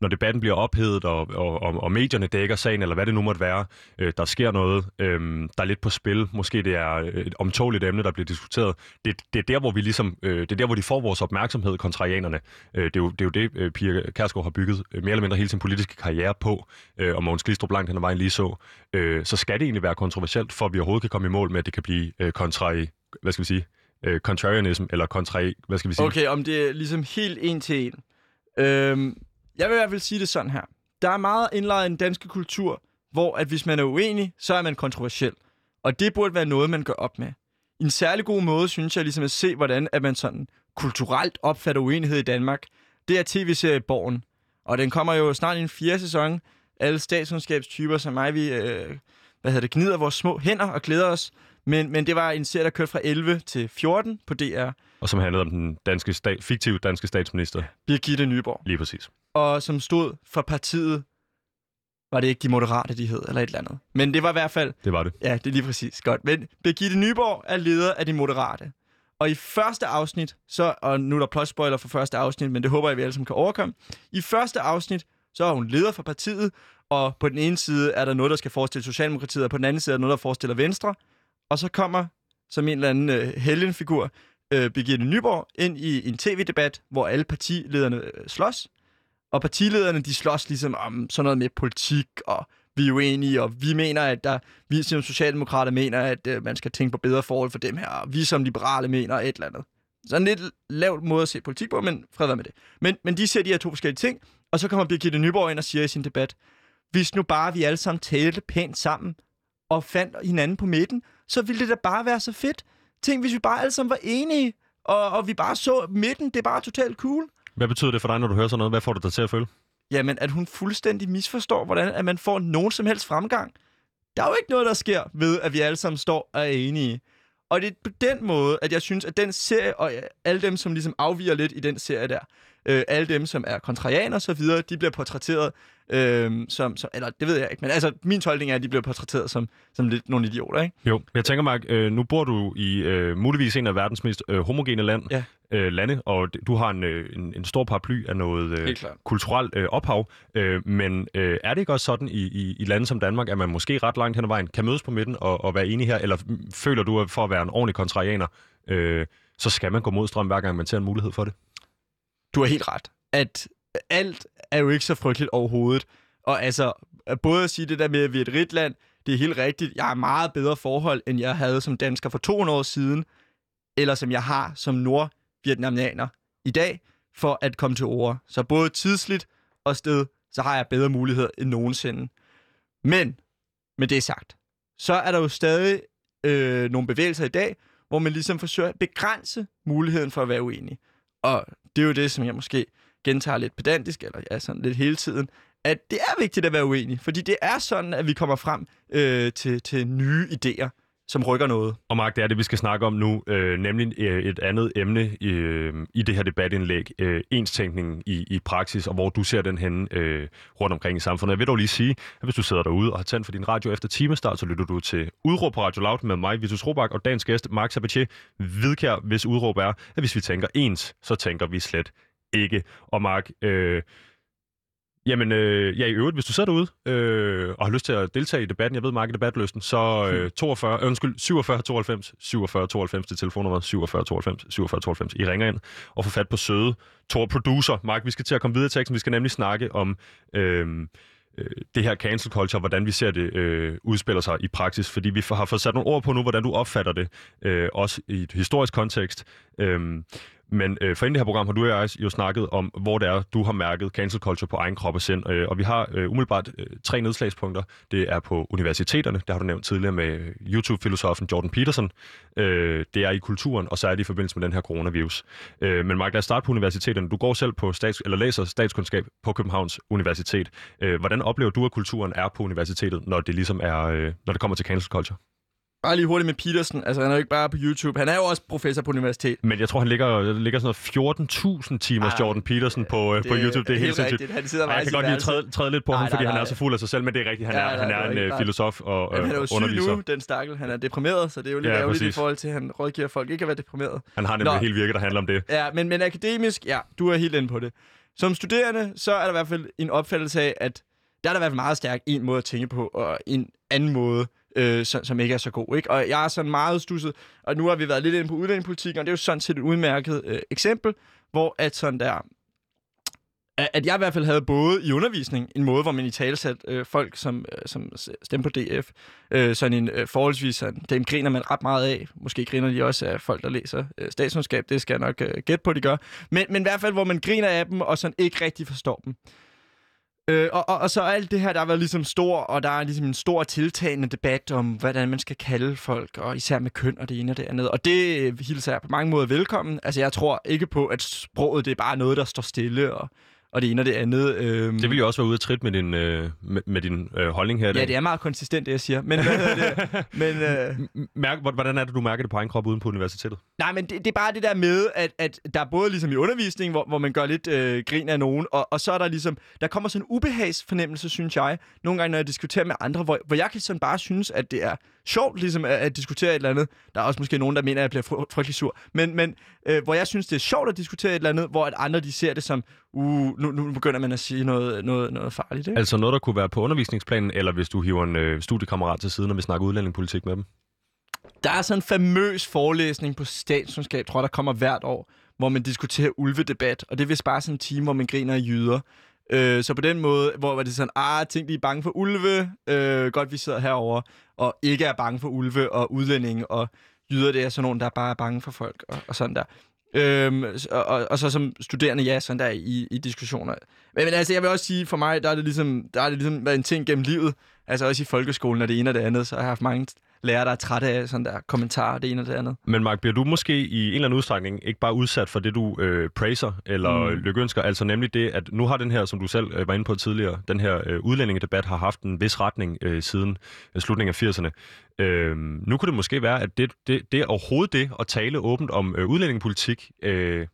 når debatten bliver ophedet, og, og, og, og medierne dækker sagen, eller hvad det nu måtte være, øh, der sker noget, øh, der er lidt på spil, måske det er et omtåligt emne, der bliver diskuteret, det, det er der, hvor vi ligesom, øh, det er der, hvor de får vores opmærksomhed, kontrarianerne. Øh, det, er jo, det er jo det, øh, Pia Kærsgaard har bygget øh, mere eller mindre hele sin politiske karriere på, øh, og Mogens Glistrup langt hen ad vejen lige så. Øh, så skal det egentlig være kontroversielt, for at vi overhovedet kan komme i mål med, at det kan blive øh, kontra, hvad skal vi sige, øh, contrarianism, eller kontra, hvad skal vi sige? Okay, om det er ligesom helt en til en. Øhm, jeg vil i hvert fald sige det sådan her. Der er meget indlejret i den danske kultur, hvor at hvis man er uenig, så er man kontroversiel. Og det burde være noget, man gør op med. En særlig god måde, synes jeg, ligesom at se, hvordan at man sådan kulturelt opfatter uenighed i Danmark. Det er tv-serie Borgen. Og den kommer jo snart i en fjerde sæson. Alle statskundskabstyper som mig, vi øh, hvad hedder det, gnider vores små hænder og glæder os. Men, men det var en serie, der kørte fra 11 til 14 på DR. Og som handlede om den danske sta- fiktive danske statsminister. Birgitte Nyborg. Lige præcis. Og som stod for partiet, var det ikke de moderate, de hed, eller et eller andet. Men det var i hvert fald... Det var det. Ja, det er lige præcis. Godt. Men Birgitte Nyborg er leder af de moderate. Og i første afsnit, så, og nu er der plot spoiler for første afsnit, men det håber jeg, vi alle sammen kan overkomme. I første afsnit, så er hun leder for partiet, og på den ene side er der noget, der skal forestille Socialdemokratiet, og på den anden side er der noget, der forestiller Venstre. Og så kommer, som en eller anden øh, helgenfigur, øh, Birgitte Nyborg ind i en tv-debat, hvor alle partilederne øh, slås. Og partilederne, de slås ligesom om sådan noget med politik, og vi er uenige, og vi mener, at der, vi som socialdemokrater mener, at øh, man skal tænke på bedre forhold for dem her, og vi som liberale mener et eller andet. Så en lidt lavt måde at se politik på, men fred med det. Men, men de ser de her to forskellige ting, og så kommer Birgitte Nyborg ind og siger i sin debat, hvis nu bare vi alle sammen talte pænt sammen, og fandt hinanden på midten, så ville det da bare være så fedt. Tænk, hvis vi bare alle sammen var enige, og, og vi bare så midten, det er bare totalt cool. Hvad betyder det for dig, når du hører sådan noget? Hvad får du dig til at føle? Jamen, at hun fuldstændig misforstår, hvordan at man får nogen som helst fremgang. Der er jo ikke noget, der sker ved, at vi alle sammen står og er enige. Og det er på den måde, at jeg synes, at den serie, og alle dem, som ligesom afviger lidt i den serie der, øh, alle dem, som er kontrarianer og så videre, de bliver portrætteret øh, som, som, eller det ved jeg ikke, men altså min tolkning er, at de bliver portrætteret som, som lidt nogle idioter, ikke? Jo, jeg tænker, Mark, øh, nu bor du i øh, muligvis en af verdens mest øh, homogene land, Ja. øh, lande, og du har en, øh, en, en stor paraply af noget øh, kulturelt øh, ophav, øh, men øh, er det ikke også sådan i, i, i lande som Danmark, at man måske ret langt hen ad vejen kan mødes på midten og, og være enige her, eller mm, føler du, at for at være en ordentlig kontrarianer, øh, så skal man gå mod strøm, hver gang man ser en mulighed for det? Du har helt ret, at alt er jo ikke så frygteligt overhovedet. Og altså, at både at sige det der med, at vi er et rigt land, det er helt rigtigt. Jeg har meget bedre forhold, end jeg havde som dansker for 200 år siden, eller som jeg har som nordvietnamianer i dag, for at komme til ord. Så både tidsligt og sted, så har jeg bedre muligheder end nogensinde. Men, med det sagt, så er der jo stadig øh, nogle bevægelser i dag, hvor man ligesom forsøger at begrænse muligheden for at være uenig. Og det er jo det, som jeg måske gentager lidt pedantisk, eller ja, sådan lidt hele tiden, at det er vigtigt at være uenig, fordi det er sådan, at vi kommer frem øh, til, til nye idéer, som rykker noget. Og Mark, det er det, vi skal snakke om nu, øh, nemlig øh, et andet emne øh, i det her debatindlæg, øh, enstænkningen i, i praksis, og hvor du ser den henne øh, rundt omkring i samfundet. Jeg vil dog lige sige, at hvis du sidder derude og har tændt for din radio efter timestart, så lytter du til Udråb på Radio Loud med mig, Vitus Robak, og dagens gæst, Mark Sabatier, vidkær, hvis udråb er, at hvis vi tænker ens, så tænker vi slet ikke. Og Mark, øh, Jamen, øh, ja, i øvrigt, hvis du sidder derude øh, og har lyst til at deltage i debatten, jeg ved, Mark, debatløsten, så øh, 42, øh, undskyld, 47 92, 47 92 til telefonnummeret 47 92, 47 92. I ringer ind og får fat på søde Tor Producer. Mark, vi skal til at komme videre i teksten. Vi skal nemlig snakke om øh, øh, det her cancel culture, hvordan vi ser det øh, udspiller sig i praksis, fordi vi har fået sat nogle ord på nu, hvordan du opfatter det, øh, også i et historisk kontekst. Øh, men øh, for inden det her program har du og jeg jo snakket om, hvor det er, du har mærket cancel culture på egen krop og sind. Øh, og vi har øh, umiddelbart øh, tre nedslagspunkter. Det er på universiteterne, der har du nævnt tidligere med YouTube-filosofen Jordan Peterson. Øh, det er i kulturen, og særligt i forbindelse med den her coronavirus. Øh, men Mark, lad os starte på universiteterne. Du går selv på stats, eller læser statskundskab på Københavns Universitet. Øh, hvordan oplever du, at kulturen er på universitetet, når det ligesom er, øh, når det kommer til cancel culture? Bare lige hurtigt med Petersen. Altså, han er jo ikke bare på YouTube. Han er jo også professor på universitet. Men jeg tror, han ligger, ligger sådan noget 14.000 timers Ej, Jordan Peterson på, det, på YouTube. Det er helt, sindssygt. Han sidder Ej, jeg kan godt værelse. træde, træde lidt på Nej, ham, fordi nej, han er nej. så fuld af sig selv, men det er rigtigt. Han Ja, er, nej, han det er er en øh, filosof og Jamen, øh, han er jo syg underviser. nu, den stakkel. Han er deprimeret, så det er jo lidt Ja, ærgerligt i forhold til, at han rådgiver folk ikke at være deprimeret. Han har nemlig Nå. helt virke, der handler om det. Ja, men, men akademisk, ja, du er helt inde på det. som studerende, så er der i hvert fald en opfattelse af, at der er der i hvert fald meget stærk en måde at tænke på, og en anden måde, øh, som, som ikke er så god. Ikke? Og jeg er sådan meget stusset, og nu har vi været lidt inde på udlændingepolitikken, og det er jo sådan set et udmærket øh, eksempel, hvor at sådan der, at jeg i hvert fald havde både i undervisning en måde, hvor man i tale sat øh, folk, som, øh, som stemmer på DF, øh, sådan en øh, forholdsvis sådan, dem griner man ret meget af. Måske griner de også af folk, der læser øh, statskundskab. Det skal jeg nok øh, gætte på, de gør. Men, men i hvert fald, hvor man griner af dem, og sådan ikke rigtig forstår dem. Øh, og, og, og så alt det her, der har været ligesom stor, og der er ligesom en stor tiltagende debat om, hvordan man skal kalde folk, og især med køn og det ene og det andet. Og det øh, hilser jeg på mange måder velkommen. Altså, jeg tror ikke på, at sproget det er bare noget, der står stille, og og det ene og det andet. Øhm... Det vil jo også være ude af trit med din, øh, med, med din øh, holdning her i dag. Ja, det er meget konsistent, det jeg siger. Men, hvad det? men, øh... Mærk, hvordan er det, du mærker det på egen krop uden på universitetet? Nej, men det, det er bare det der med, at, at der er både ligesom i undervisning, hvor, hvor man gør lidt øh, grin af nogen, og, og så er der ligesom, der kommer sådan en ubehagsfornemmelse, synes jeg, nogle gange, når jeg diskuterer med andre, hvor, hvor jeg kan sådan bare synes, at det er sjovt ligesom at, at diskutere et eller andet. Der er også måske nogen, der mener, at jeg bliver fr- frygtelig sur. Men, men øh, hvor jeg synes, det er sjovt at diskutere et eller andet, hvor at andre de ser det som, uh, nu, nu begynder man at sige noget, noget, noget farligt. Ikke? Altså noget, der kunne være på undervisningsplanen, eller hvis du hiver en øh, studiekammerat til siden, og vi snakker udlændingepolitik med dem? Der er sådan en famøs forelæsning på statskundskab, tror jeg, der kommer hvert år, hvor man diskuterer ulvedebat, og det er vist bare sådan en time, hvor man griner af jyder. Øh, så på den måde, hvor var det sådan, ah, tænk, de er bange for ulve, øh, godt vi sidder herover og ikke er bange for ulve og udlændinge, og jyder det er sådan nogen, der bare er bange for folk, og, og sådan der. Øhm, og, og, og så som studerende, ja, sådan der i, i diskussioner. Men, men altså, jeg vil også sige, for mig, der er det ligesom, der er det ligesom været en ting gennem livet. Altså også i folkeskolen og det ene og det andet, så har jeg haft mange lærere, der er trætte af sådan der kommentarer, det ene og det andet. Men Mark, bliver du måske i en eller anden udstrækning ikke bare udsat for det, du øh, praiser eller mm. lykønsker? Altså nemlig det, at nu har den her, som du selv øh, var inde på tidligere, den her øh, udlændingedebat har haft en vis retning øh, siden øh, slutningen af 80'erne. Øh, nu kunne det måske være, at det, det, det er overhovedet det at tale åbent om øh, udlændingepolitik, øh,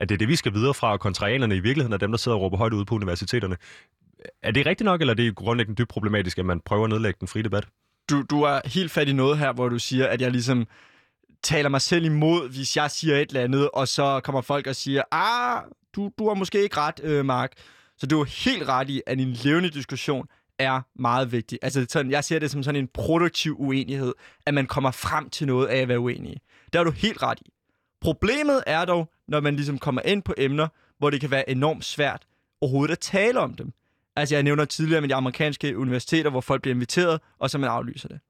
at det er det, vi skal videre fra, og kontrarianerne i virkeligheden er dem, der sidder og råber højt ude på universiteterne. Er det rigtigt nok, eller er det grundlæggende dybt problematisk, at man prøver at nedlægge den frie debat? Du, du er helt fat i noget her, hvor du siger, at jeg ligesom taler mig selv imod, hvis jeg siger et eller andet, og så kommer folk og siger, ah, du, du har måske ikke ret, øh, Mark. Så du er helt ret i, at en levende diskussion er meget vigtig. Altså, sådan, jeg ser det som sådan en produktiv uenighed, at man kommer frem til noget af at være uenig. Der er du helt ret i. Problemet er dog, når man ligesom kommer ind på emner, hvor det kan være enormt svært overhovedet at tale om dem. Altså, jeg nævner tidligere med de amerikanske universiteter, hvor folk bliver inviteret, og så man aflyser det.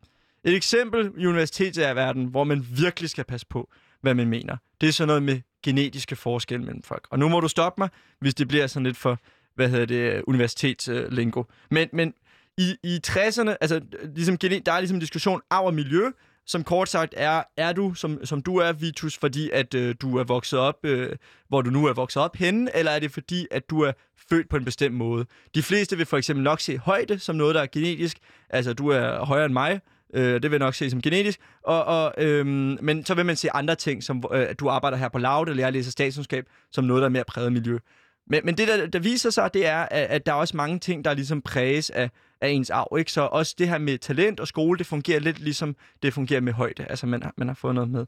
Et eksempel i universitetsverdenen, hvor man virkelig skal passe på, hvad man mener. Det er sådan noget med genetiske forskelle mellem folk. Og nu må du stoppe mig, hvis det bliver sådan lidt for, hvad hedder det, universitetslingo. Men, men i, i 60'erne, altså, ligesom, der er ligesom en diskussion af miljø, som kort sagt er, er du, som, som du er, Vitus, fordi at øh, du er vokset op, øh, hvor du nu er vokset op henne, eller er det fordi, at du er født på en bestemt måde? De fleste vil for eksempel nok se højde som noget, der er genetisk. Altså, du er højere end mig, øh, det vil jeg nok se som genetisk. Og, og, øh, men så vil man se andre ting, som øh, at du arbejder her på lavet, eller jeg læser statskundskab, som noget, der er mere præget miljø. Men, men det, der, der viser sig, det er, at, at der er også mange ting, der ligesom præges af, af ens arv. Ikke? Så også det her med talent og skole, det fungerer lidt ligesom det fungerer med højde. Altså, man har, man har fået noget med.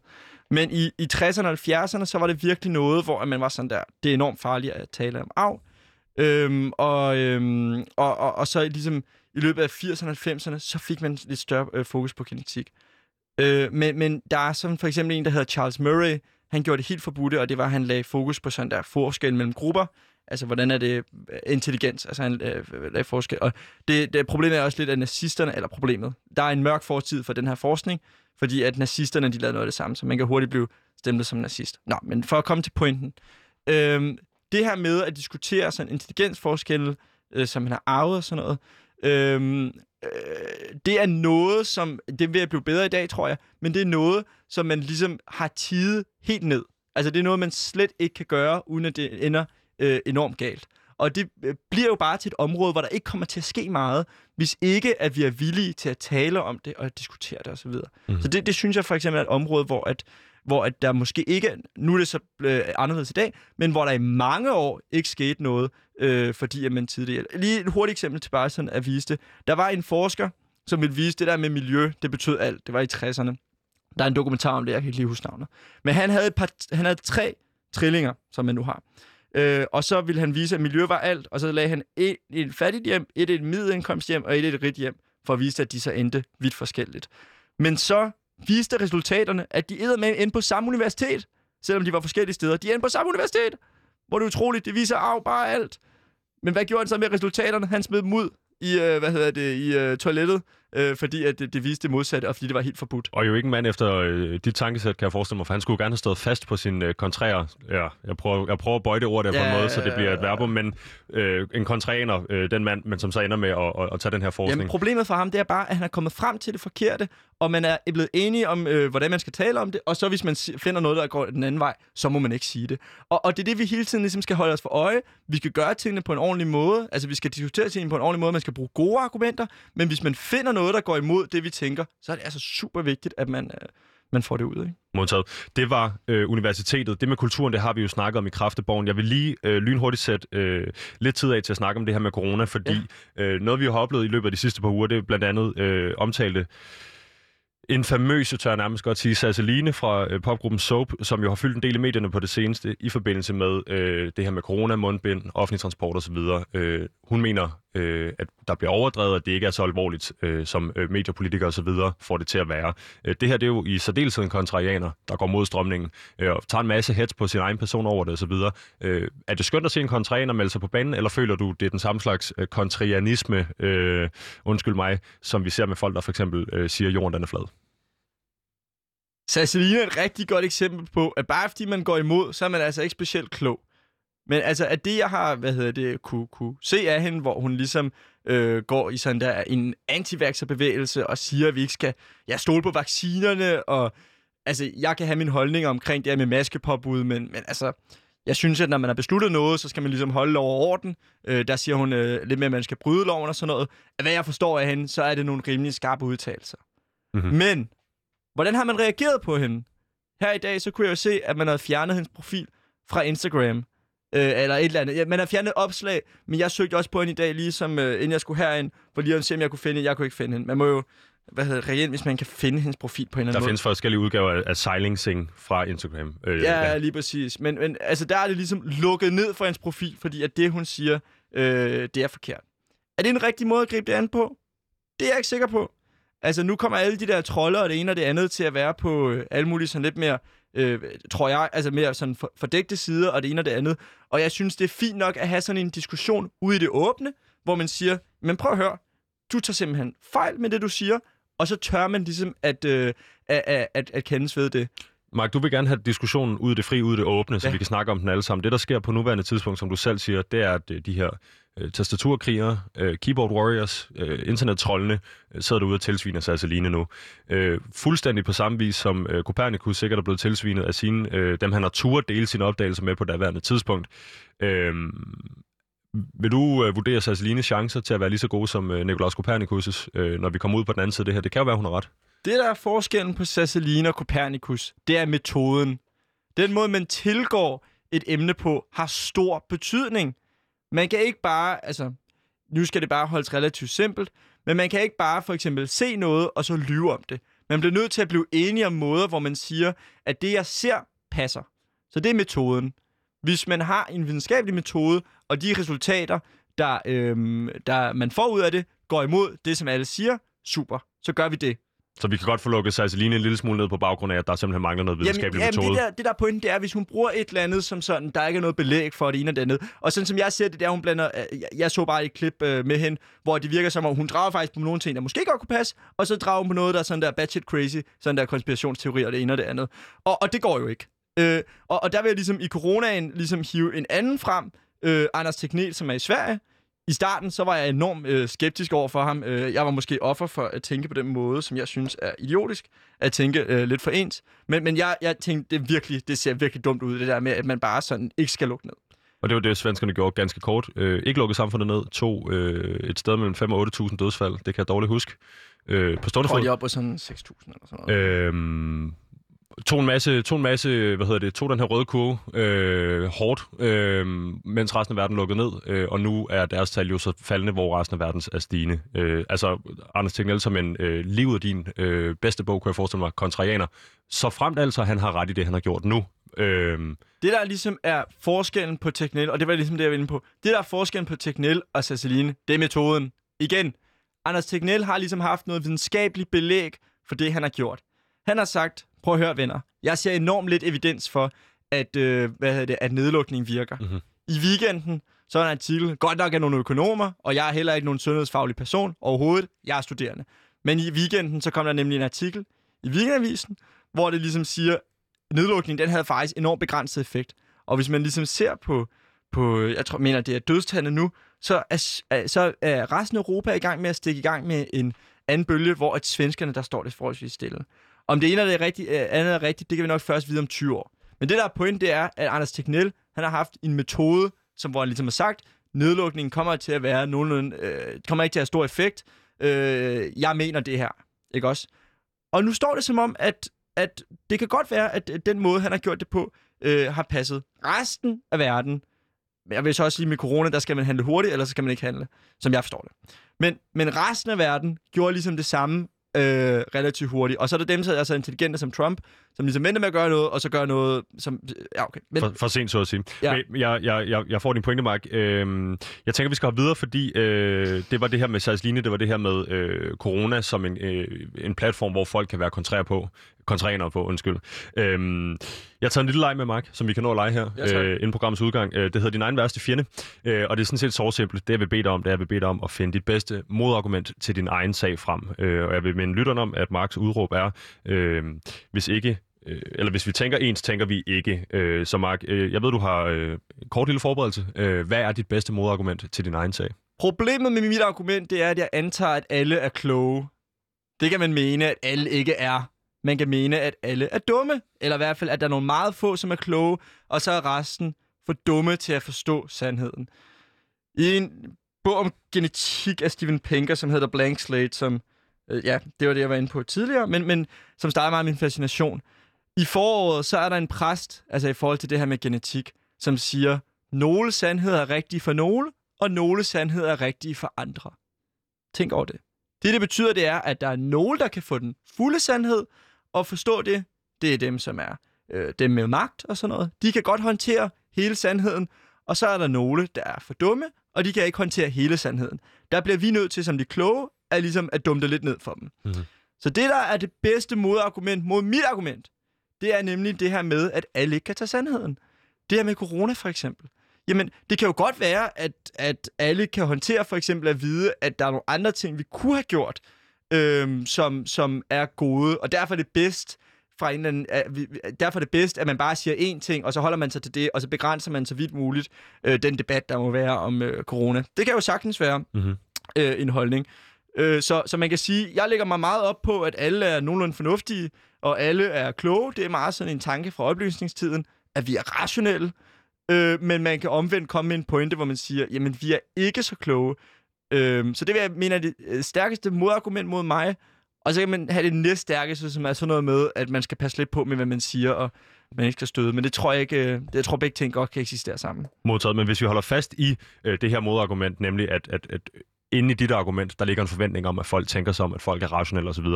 Men i, i 60'erne og 70'erne, så var det virkelig noget, hvor man var sådan der, det er enormt farligt at tale om arv. Øhm, og, øhm, og, og, og så ligesom i løbet af 80'erne og 90'erne, så fik man lidt større øh, fokus på genetik. Øh, men, men der er sådan for eksempel en, der hedder Charles Murray, han gjorde det helt forbudte, og det var, at han lagde fokus på sådan der forskel mellem grupper. Altså, hvordan er det øh, intelligens? Altså, han øh, lagde forskel. Og det, det problemet er også lidt, at nazisterne, eller problemet, der er en mørk fortid for den her forskning, fordi at nazisterne, de lavede noget af det samme, så man kan hurtigt blive stemplet som nazist. Nå, men for at komme til pointen. Øh, det her med at diskutere sådan intelligensforskelle, øh, som man har arvet og sådan noget, øh, øh, det er noget, som... Det vil blive bedre i dag, tror jeg, men det er noget, som man ligesom har tidet helt ned. Altså, det er noget, man slet ikke kan gøre, uden at det ender øh, enormt galt. Og det øh, bliver jo bare til et område, hvor der ikke kommer til at ske meget, hvis ikke at vi er villige til at tale om det og diskutere det osv. Mm. Så det, det synes jeg for eksempel er et område, hvor at, hvor at der måske ikke, nu er det så øh, anderledes i dag, men hvor der i mange år ikke skete noget, øh, fordi at man tidligere... Lige et hurtigt eksempel til bare sådan at vise det. Der var en forsker, som ville vise det der med miljø, det betød alt. Det var i 60'erne. Der er en dokumentar om det, jeg kan ikke lige huske navnet. Men han havde, et par, han havde tre trillinger, som man nu har. Øh, og så ville han vise, at miljø var alt, og så lagde han et, et fattigt hjem, et et middelindkomsthjem og et et rigt hjem, for at vise, at de så endte vidt forskelligt. Men så viste resultaterne, at de med endte på samme universitet, selvom de var forskellige steder. De endte på samme universitet, hvor det er utroligt, det viser af bare alt. Men hvad gjorde han så med resultaterne? Han smed dem ud i, øh, hvad hedder det, i øh, toilettet, øh, fordi at det, det viste det modsatte, og fordi det var helt forbudt. Og jo ikke en mand efter øh, dit tankesæt, kan jeg forestille mig, for han skulle gerne have stået fast på sin øh, kontrære. Ja, jeg prøver, jeg prøver at bøje det ord der ja, på en måde, så det bliver et verbum, men øh, en kontræner, øh, den mand, men som så ender med at, at, at tage den her forskning. Jamen, problemet for ham, det er bare, at han er kommet frem til det forkerte, og man er blevet enige om, øh, hvordan man skal tale om det, og så hvis man finder noget, der går den anden vej, så må man ikke sige det. Og, og det er det, vi hele tiden ligesom skal holde os for øje. Vi skal gøre tingene på en ordentlig måde, altså vi skal diskutere tingene på en ordentlig måde, man skal bruge gode argumenter, men hvis man finder noget, der går imod det, vi tænker, så er det altså super vigtigt, at man, øh, man får det ud. Ikke? Modtaget. Det var øh, universitetet. Det med kulturen, det har vi jo snakket om i Kræfteborgen. Jeg vil lige øh, lynhurtigt sætte øh, lidt tid af til at snakke om det her med corona, fordi ja. øh, noget, vi har oplevet i løbet af de sidste par uger, det er blandt andet øh, omtalte en famøse, tør jeg nærmest godt sige, Sasseline fra øh, popgruppen Soap, som jo har fyldt en del i medierne på det seneste i forbindelse med øh, det her med corona, mundbind, offentlig transport osv. Øh, hun mener, øh, at der bliver overdrevet, at det ikke er så alvorligt, øh, som øh, mediepolitikere osv. får det til at være. Øh, det her det er jo i særdeleshed en kontrarianer, der går mod strømningen øh, og tager en masse hets på sin egen person over det osv. Øh, er det skønt at se en kontrarianer melde sig på banen, eller føler du, det er den samme slags øh, kontrarianisme, øh, undskyld mig, som vi ser med folk, der for eksempel øh, siger, at jorden den er flad? Sasselina er et rigtig godt eksempel på, at bare fordi man går imod, så er man altså ikke specielt klog. Men altså, at det, jeg har, hvad hedder det, kunne, kunne se af hende, hvor hun ligesom øh, går i sådan der en antiværkserbevægelse og siger, at vi ikke skal ja, stole på vaccinerne, og altså, jeg kan have min holdning omkring det her med maskepåbud, men, men altså, jeg synes, at når man har besluttet noget, så skal man ligesom holde lov og orden. Øh, der siger hun øh, lidt mere, at man skal bryde loven og sådan noget. At hvad jeg forstår af hende, så er det nogle rimelig skarpe udtalelser. Mm-hmm. Men Hvordan har man reageret på hende? Her i dag, så kunne jeg jo se, at man havde fjernet hendes profil fra Instagram. Øh, eller et eller andet. Ja, man har fjernet opslag, men jeg søgte også på hende i dag, ligesom øh, inden jeg skulle herind, for lige at se, om jeg kunne finde hende. Jeg kunne ikke finde hende. Man må jo hvad hedder reelt, hvis man kan finde hendes profil på en eller anden Der måde. findes forskellige udgaver af Seiling Sing fra Instagram. Øh, ja, ja, lige præcis. Men, men altså, der er det ligesom lukket ned for hendes profil, fordi at det, hun siger, øh, det er forkert. Er det en rigtig måde at gribe det an på? Det er jeg ikke sikker på. Altså, nu kommer alle de der trolde og det ene og det andet til at være på øh, alle mulige sådan lidt mere, øh, tror jeg, altså mere sådan for, fordægte sider og det ene og det andet. Og jeg synes, det er fint nok at have sådan en diskussion ude i det åbne, hvor man siger, men prøv at høre, du tager simpelthen fejl med det, du siger, og så tør man ligesom at, øh, at, at, at, kendes ved det. Mark, du vil gerne have diskussionen ud i det fri, ud i det åbne, så ja. vi kan snakke om den alle sammen. Det, der sker på nuværende tidspunkt, som du selv siger, det er, at øh, de her øh, tastaturkrigere, øh, keyboard warriors, øh, internettrollene øh, sidder derude og tilsviner sig altså nu. Øh, fuldstændig på samme vis som øh, Copernicus sikkert er blevet tilsvinet af sine, øh, dem han har turet dele sine opdagelser med på daværende tidspunkt. Øh, vil du øh, vurdere Sasselines chancer til at være lige så gode som øh, Nikolaus Copernicus, øh, når vi kommer ud på den anden side af det her? Det kan jo være, hun har ret. Det, der er forskellen på Sasseline og Copernicus, det er metoden. Den måde, man tilgår et emne på, har stor betydning. Man kan ikke bare, altså, nu skal det bare holdes relativt simpelt, men man kan ikke bare for eksempel se noget, og så lyve om det. Man bliver nødt til at blive enige om måder, hvor man siger, at det, jeg ser, passer. Så det er metoden. Hvis man har en videnskabelig metode, og de resultater, der, øhm, der man får ud af det, går imod det, som alle siger, super, så gør vi det. Så vi kan godt få lukket Sasseline en lille smule ned på baggrund af, at der simpelthen mangler noget videnskabelig jamen, metode. Jamen, det der, det der pointen, det er, hvis hun bruger et eller andet som sådan, der ikke er noget belæg for det ene og det andet. Og sådan som jeg ser det, der hun blander... Øh, jeg, jeg så bare et klip øh, med hende, hvor det virker som om, hun drager faktisk på nogle ting, der måske godt kunne passe, og så drager hun på noget, der er sådan der batshit crazy, sådan der konspirationsteori og det ene og det andet. Og, og det går jo ikke. Øh, og, og der vil jeg ligesom i coronaen ligesom hive en anden frem, øh, Anders Teknel, som er i Sverige, i starten så var jeg enormt øh, skeptisk over for ham. Øh, jeg var måske offer for at tænke på den måde, som jeg synes er idiotisk, at tænke øh, lidt for ens. Men, men jeg, jeg tænkte, det, virkelig, det ser virkelig dumt ud, det der med, at man bare sådan ikke skal lukke ned. Og det var det, svenskerne gjorde ganske kort. Øh, ikke lukkede samfundet ned, tog øh, et sted mellem 5 og 8.000 dødsfald. Det kan jeg dårligt huske. Øh, på stående fod. op på sådan 6.000 eller sådan noget. Øh, tog en masse, tog en masse, hvad hedder det, tog den her røde kurve øh, hårdt, øh, mens resten af verden lukkede ned, øh, og nu er deres tal jo så faldende, hvor resten af verden er stigende. Øh, altså, Anders Tegnell som en øh, livet af din øh, bedste bog, kunne jeg forestille mig, kontrarianer, så fremt altså, han har ret i det, han har gjort nu, Øh, Det, der ligesom er forskellen på Tegnell, og det var ligesom det, jeg var inde på. Det, der er forskellen på Tegnell og Sasseline, det er metoden. Igen, Anders Tegnell har ligesom haft noget videnskabeligt belæg for det, han har gjort. Han har sagt, prøv at høre venner, jeg ser enormt lidt evidens for, at, øh, hvad hedder det, at nedlukning virker. Mhm. I weekenden, så er der en artikel, godt nok er nogle økonomer, og jeg er heller ikke nogen sundhedsfaglig person overhovedet, jeg er studerende. Men i weekenden, så kom der nemlig en artikel i Weekendavisen, hvor det ligesom siger, nedlukningen, den havde faktisk enormt begrænset effekt. Og hvis man ligesom ser på, på jeg tror, mener, det er dødstallet nu, så er- så er resten af Europa i gang med at stikke i gang med en anden bølge, hvor at svenskerne, der står det forholdsvis stille. Om det ene er det rigtigt, øh, andet er rigtigt, det kan vi nok først vide om 20 år. Men det der er point, det er, at Anders Tegnell, han har haft en metode, som hvor han ligesom har sagt, nedlukningen kommer til at være nogenlunde, øh, kommer ikke til at have stor effekt. Øh, jeg mener det her, ikke også? Og nu står det som om, at, at det kan godt være, at den måde, han har gjort det på, øh, har passet resten af verden. Men jeg vil så også sige, med corona, der skal man handle hurtigt, eller så skal man ikke handle, som jeg forstår det. Men, men resten af verden gjorde ligesom det samme øh, relativt hurtigt. Og så er der dem, der er så intelligente som Trump, som ligesom venter med at gøre noget, og så gør noget, som... Ja, okay. Men, for, for sent, så at sige. Ja. Men jeg, jeg, jeg, jeg får din pointe, Mark. Øhm, jeg tænker, vi skal hoppe videre, fordi øh, det var det her med Sarsline, det var det her med øh, corona som en, øh, en platform, hvor folk kan være kontrærer på. Kontræner på, undskyld. Øhm, jeg har taget en lille leg med, Mark, som vi kan nå at lege her, Ja, øh, inden programmets udgang. Øh, det hedder Din egen værste fjende, øh, og det er sådan set så simpelt. Det, jeg vil bede dig om, det er, at jeg vil bede dig om at finde dit bedste modargument til din egen sag frem. Øh, og jeg vil minde lytterne om, at Marks udråb er, øh, hvis ikke øh, eller hvis vi tænker ens, tænker vi ikke. Øh, så Mark, øh, jeg ved, du har øh, kort lille forberedelse. Øh, hvad er dit bedste modargument til din egen sag? Problemet med mit argument, det er, at jeg antager, at alle er kloge. Det kan man mene, at alle ikke er. Man kan mene, at alle er dumme. Eller i hvert fald, at der er nogle meget få, som er kloge, og så er resten for dumme til at forstå sandheden. I en bog om genetik af Steven Pinker, som hedder Blank Slate, som, øh, ja, det var det, jeg var inde på tidligere, men, men som startede meget min fascination. I foråret, så er der en præst, altså i forhold til det her med genetik, som siger, nogle sandheder er rigtige for nogle, og nogle sandheder er rigtige for andre. Tænk over det. Det, det betyder, det er, at der er nogen, der kan få den fulde sandhed, og forstå det, det er dem, som er øh, dem med magt og sådan noget. De kan godt håndtere hele sandheden, og så er der nogle, der er for dumme, og de kan ikke håndtere hele sandheden. Der bliver vi nødt til, som de kloge, at, ligesom at dumme det lidt ned for dem. Mhm. Så det, der er det bedste modargument mod mit argument, det er nemlig det her med, at alle ikke kan tage sandheden. Det her med corona for eksempel. Jamen, det kan jo godt være, at, at alle kan håndtere for eksempel at vide, at der er nogle andre ting, vi kunne have gjort, øhm, som, som er gode, og derfor er det bedst fra en eller anden, at vi, derfor er det bedst, at man bare siger én ting, og så holder man sig til det, og så begrænser man så vidt muligt øh, den debat, der må være om øh, corona. Det kan jo sagtens være Mm-hmm. øh, en holdning. Øh, så, så man kan sige, jeg lægger mig meget op på, at alle er nogenlunde fornuftige, og alle er kloge. Det er meget sådan en tanke fra oplysningstiden, at vi er rationelle. Øh, men man kan omvendt komme med en pointe, hvor man siger, jamen vi er ikke så kloge. Øh, så det vil jeg mene er det øh, stærkeste modargument mod mig. Og så kan man have det næststærkeste, som er sådan noget med, at man skal passe lidt på med, hvad man siger, og man ikke skal støde. Men det tror jeg ikke, øh, det, jeg tror begge ting godt kan eksistere sammen. Modtaget. Men hvis vi holder fast i øh, det her modargument, nemlig at, at, at inde i dit argument, der ligger en forventning om, at folk tænker sig om, at folk er rationelle osv.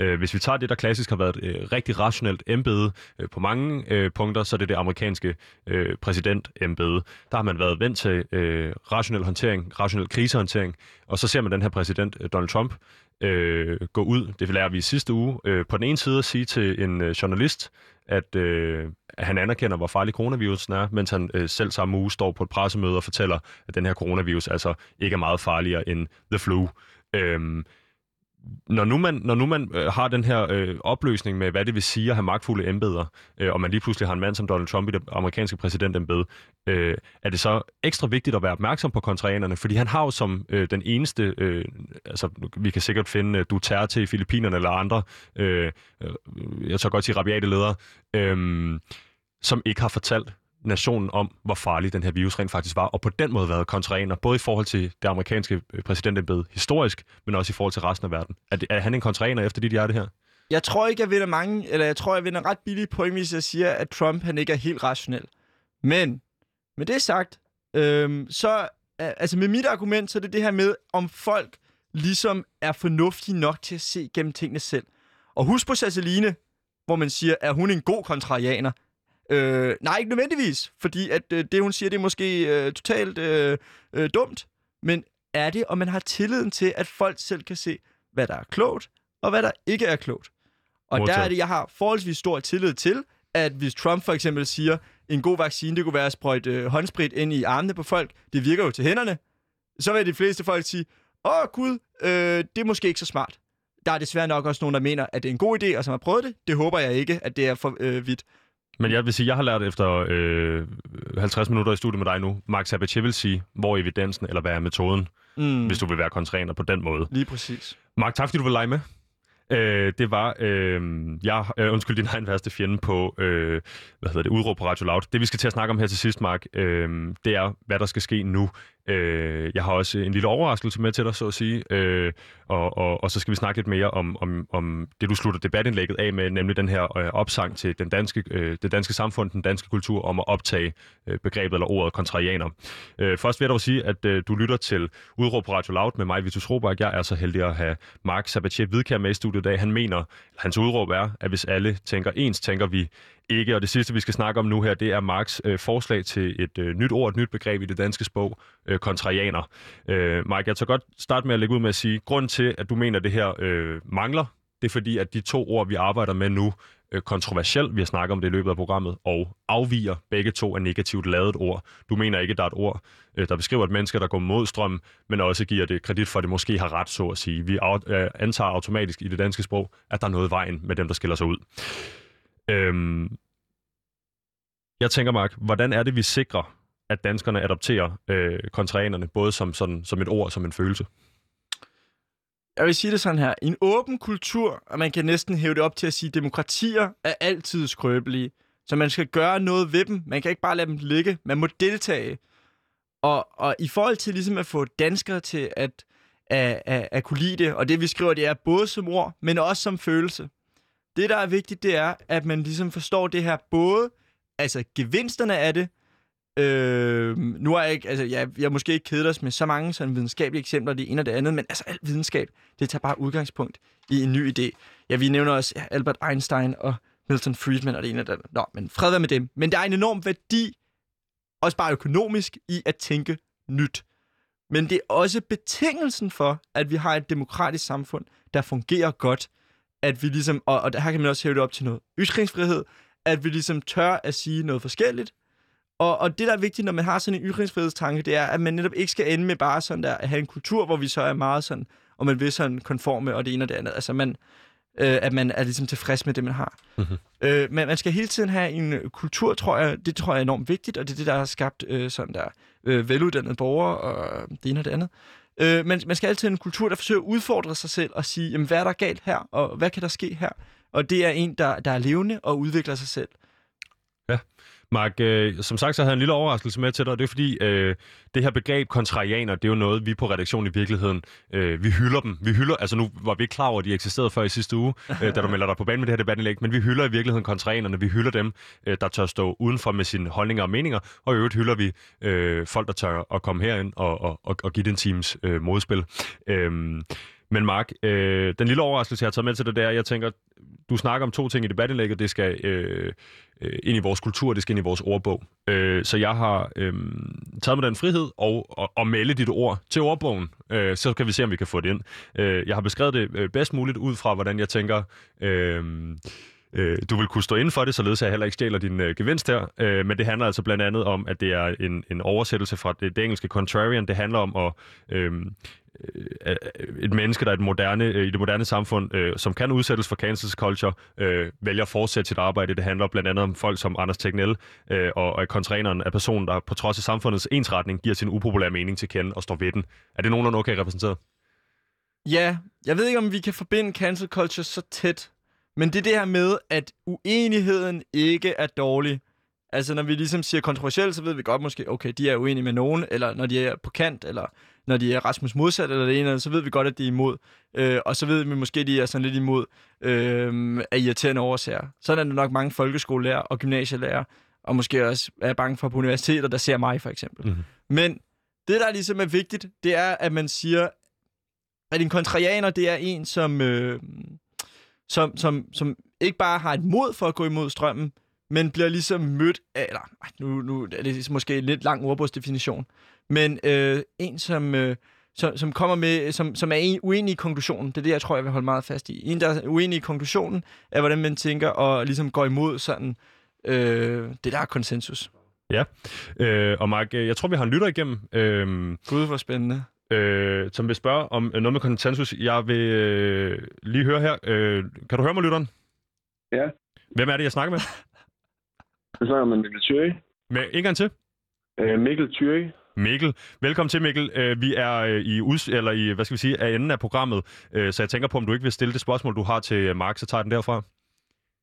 Øh, hvis vi tager det, der klassisk har været et øh, rigtig rationelt embede øh, på mange øh, punkter, så er det det amerikanske øh, præsidentembede. Der har man været vendt til øh, rationel håndtering, rationel krisehåndtering, og så ser man den her præsident, øh, Donald Trump, øh, gå ud, det lærer vi i sidste uge, øh, på den ene side at sige til en øh, journalist, at, øh, at han anerkender, hvor farlig coronavirusen er, mens han øh, selv samme uge står på et pressemøde og fortæller, at den her coronavirus altså ikke er meget farligere end the flu. Øhm, når nu man, når nu man øh, har den her øh, opløsning med, hvad det vil sige at have magtfulde embeder, øh, og man lige pludselig har en mand som Donald Trump i det amerikanske præsidentembede, øh, er det så ekstra vigtigt at være opmærksom på kontrarianerne, fordi han har jo som øh, den eneste, øh, altså vi kan sikkert finde øh, Duterte i Filippinerne eller andre, øh, øh, jeg tør godt sige rabiate ledere, øh, som ikke har fortalt nationen om, hvor farlig den her virus rent faktisk var, og på den måde været kontraener, både i forhold til det amerikanske øh, præsidentembede historisk, men også i forhold til resten af verden. Er, det, er han en kontraener efter dit hjerte her? Jeg tror ikke, jeg vinder mange, eller jeg tror, jeg vinder ret billige point, hvis jeg siger, at Trump han ikke er helt rationel. Men, med det sagt, øhm, så, altså med mit argument, så er det det her med, om folk ligesom er fornuftige nok til at se gennem tingene selv. Og husk på Sasseline, hvor man siger, er hun en god kontrarianer? Øh, nej, ikke nødvendigvis, fordi at øh, det, hun siger, det er måske øh, totalt øh, øh, dumt. Men er det, og man har tilliden til, at folk selv kan se, hvad der er klogt, og hvad der ikke er klogt. Og Modtaget. der er det, jeg har forholdsvis stor tillid til, at hvis Trump for eksempel siger, en god vaccine, det kunne være at sprøjte øh, håndsprit ind i armene på folk, det virker jo til hænderne, så vil de fleste folk sige, åh gud, øh, det er måske ikke så smart. Der er desværre nok også nogen, der mener, at det er en god idé, og som har prøvet det. Det håber jeg ikke, at det er for øh, vidt. Men jeg vil sige, jeg har lært efter øh, 50 minutter i studiet med dig nu, Mark Sabatier vil sige, hvor er evidensen, eller hvad er metoden, Mm, hvis du vil være kontræner på den måde. Lige præcis. Mark, tak fordi du vil lege med. Øh, det var, øh, jeg, øh, undskyld, din egen værste fjende på, øh, hvad hedder det, udråb på Radio Loud. Det vi skal til at snakke om her til sidst, Mark, øh, det er, hvad der skal ske nu. Øh, jeg har også en lille overraskelse med til dig, så at sige, øh, og, og, og så skal vi snakke lidt mere om, om, om det, du slutter debatindlægget af med, nemlig den her øh, opsang til den danske, øh, det danske samfund, den danske kultur, om at optage øh, begrebet eller ordet kontrarianer. Øh, først vil jeg dog sige, at øh, du lytter til Udråb på Radio Loud med mig, Vitus Robak. Jeg er så heldig at have Mark Sabatier Hvidkær med i studiet i dag. Han mener, hans udråb er, at hvis alle tænker ens, tænker vi ikke. Og det sidste, vi skal snakke om nu her, det er Marks øh, forslag til et øh, nyt ord, et nyt begreb i det danske sprog, øh, kontrarianer. Øh, Mark, jeg tager godt starte med at lægge ud med at sige, grund til, at du mener, at det her øh, mangler, det er fordi, at de to ord, vi arbejder med nu, øh, kontroversielt, vi har snakket om det i løbet af programmet, og afviger begge to af negativt lavet ord. Du mener ikke, at der er et ord, øh, der beskriver et menneske, der går mod strøm, men også giver det kredit for, at det måske har ret, så at sige. Vi øh, antager automatisk i det danske sprog, at der er noget i vejen med dem, der skiller sig ud. Øhm, jeg tænker, Mark, hvordan er det, vi sikrer, at danskerne adopterer øh, kontrarianerne, både som, sådan, som et ord og som en følelse? Jeg vil sige det sådan her. En åben kultur, og man kan næsten hæve det op til at sige, at demokratier er altid skrøbelige. Så man skal gøre noget ved dem. Man kan ikke bare lade dem ligge. Man må deltage. Og, og i forhold til ligesom at få danskere til at, at, at, at kunne lide det, og det vi skriver, det er både som ord, men også som følelse. Det, der er vigtigt, det er, at man ligesom forstår det her både, altså gevinsterne af det, Øh, nu er jeg ikke, altså jeg, jeg er måske ikke kedet os med så mange sådan videnskabelige eksempler, det ene og det andet, men altså alt videnskab, det tager bare udgangspunkt i en ny idé. Ja, vi nævner også ja, Albert Einstein og Milton Friedman og det ene og det andet. Nå, men fred være med dem. Men der er en enorm værdi, også bare økonomisk, i at tænke nyt. Men det er også betingelsen for, at vi har et demokratisk samfund, der fungerer godt, at vi ligesom, og, og her kan man også hæve det op til noget ytringsfrihed, at vi ligesom tør at sige noget forskelligt, og, og det, der er vigtigt, når man har sådan en ytringsfrihedstanke, det er, at man netop ikke skal ende med bare sådan der, at have en kultur, hvor vi så er meget sådan, og man vil sådan konforme og det ene og det andet. Altså, man, øh, at man er ligesom tilfreds med det, man har. Mhm. Øh, men man skal hele tiden have en kultur, tror jeg, det tror jeg er enormt vigtigt, og det er det, der har skabt øh, sådan der øh, veluddannede borgere og det ene og det andet. Øh, men man skal altid have en kultur, der forsøger at udfordre sig selv og sige, jamen, hvad er der galt her, og hvad kan der ske her? Og det er en, der, der er levende og udvikler sig selv. Mark, øh, som sagt, så havde jeg en lille overraskelse med til dig, og det er fordi, øh, det her begreb kontrarianer, det er jo noget, vi på redaktionen i virkeligheden, øh, vi hylder dem. Vi hylder, altså nu var vi ikke klar over, at de eksisterede før i sidste uge, øh, da du melder dig på banen med det her debatindlæg, men vi hylder i virkeligheden kontrarianerne. Vi hylder dem, øh, der tør stå udenfor med sine holdninger og meninger, og i øvrigt hylder vi øh, folk, der tør at komme herind og, og, og, og give den teams øh, modspil. Øh, men Mark, øh, den lille overraskelse, jeg har taget med til dig, det er, jeg tænker, du snakker om to ting i debatindlægget. Det skal øh, øh, ind i vores kultur, det skal ind i vores ordbog. Øh, så jeg har øh, taget mig den frihed og, og, og melde dit ord til ordbogen. Øh, så kan vi se, om vi kan få det ind. Øh, jeg har beskrevet det øh, bedst muligt ud fra, hvordan jeg tænker... Øh, øh, du vil kunne stå inden for det, således at jeg heller ikke stjæler din øh, gevinst her. Øh, men det handler altså blandt andet om, at det er en, en oversættelse fra det, det engelske contrarian. Det handler om at... Øh, Øh, øh, øh, et menneske, der er et moderne, øh, i det moderne samfund, øh, som kan udsættes for cancel culture, øh, vælger at fortsætte sit arbejde. Det handler blandt andet om folk som Anders Tegnell øh, og, og kontræneren af personen, der på trods af samfundets ensretning giver sin upopulære mening til kende og står ved den. Er det nogenlunde okay repræsenteret? Ja, jeg ved ikke, om vi kan forbinde cancel culture så tæt, men det er det her med, at uenigheden ikke er dårlig. Altså, når vi ligesom siger kontroversielt, så ved vi godt måske, okay, de er uenige med nogen, eller når de er på kant, eller når de er Rasmus modsat, eller det ene, eller andet, så ved vi godt, at de er imod. Øh, og så ved vi måske, at de er sådan lidt imod øh, af irriterende årsager. Sådan er der nok mange folkeskolelærer og gymnasielærer, og måske også er bange for på universiteter, der ser mig for eksempel. Mhm. Men det, der ligesom er vigtigt, det er, at man siger, at en kontrarianer, det er en, som, øh, som, som, som ikke bare har et mod for at gå imod strømmen, men bliver ligesom mødt af, eller nu, nu er det måske en lidt lang ordbogsdefinition, men øh, en, som, øh, som, som kommer med, som, som er en, uenig i konklusionen. Det er det, jeg tror, jeg vil holde meget fast i. En, der er uenig i konklusionen, er, hvordan man tænker og ligesom går imod sådan, øh, det der er konsensus. Ja, øh, og Mark, jeg tror, vi har en lytter igennem. Øh, Gud, hvor spændende. Øh, som vil spørge om noget med konsensus. Jeg vil øh, lige høre her. Øh, kan du høre mig, lytteren? Ja. Hvem er det, jeg snakker med? Jeg snakker med Mikkel Thury. Med en gang til. Øh, Mikkel Thury. Mikkel. Velkommen til, Mikkel. Øh, vi er øh, i, uds- eller i, hvad skal vi sige, af enden af programmet, øh, så jeg tænker på, om du ikke vil stille det spørgsmål, du har til øh, Mark, så tager den derfra.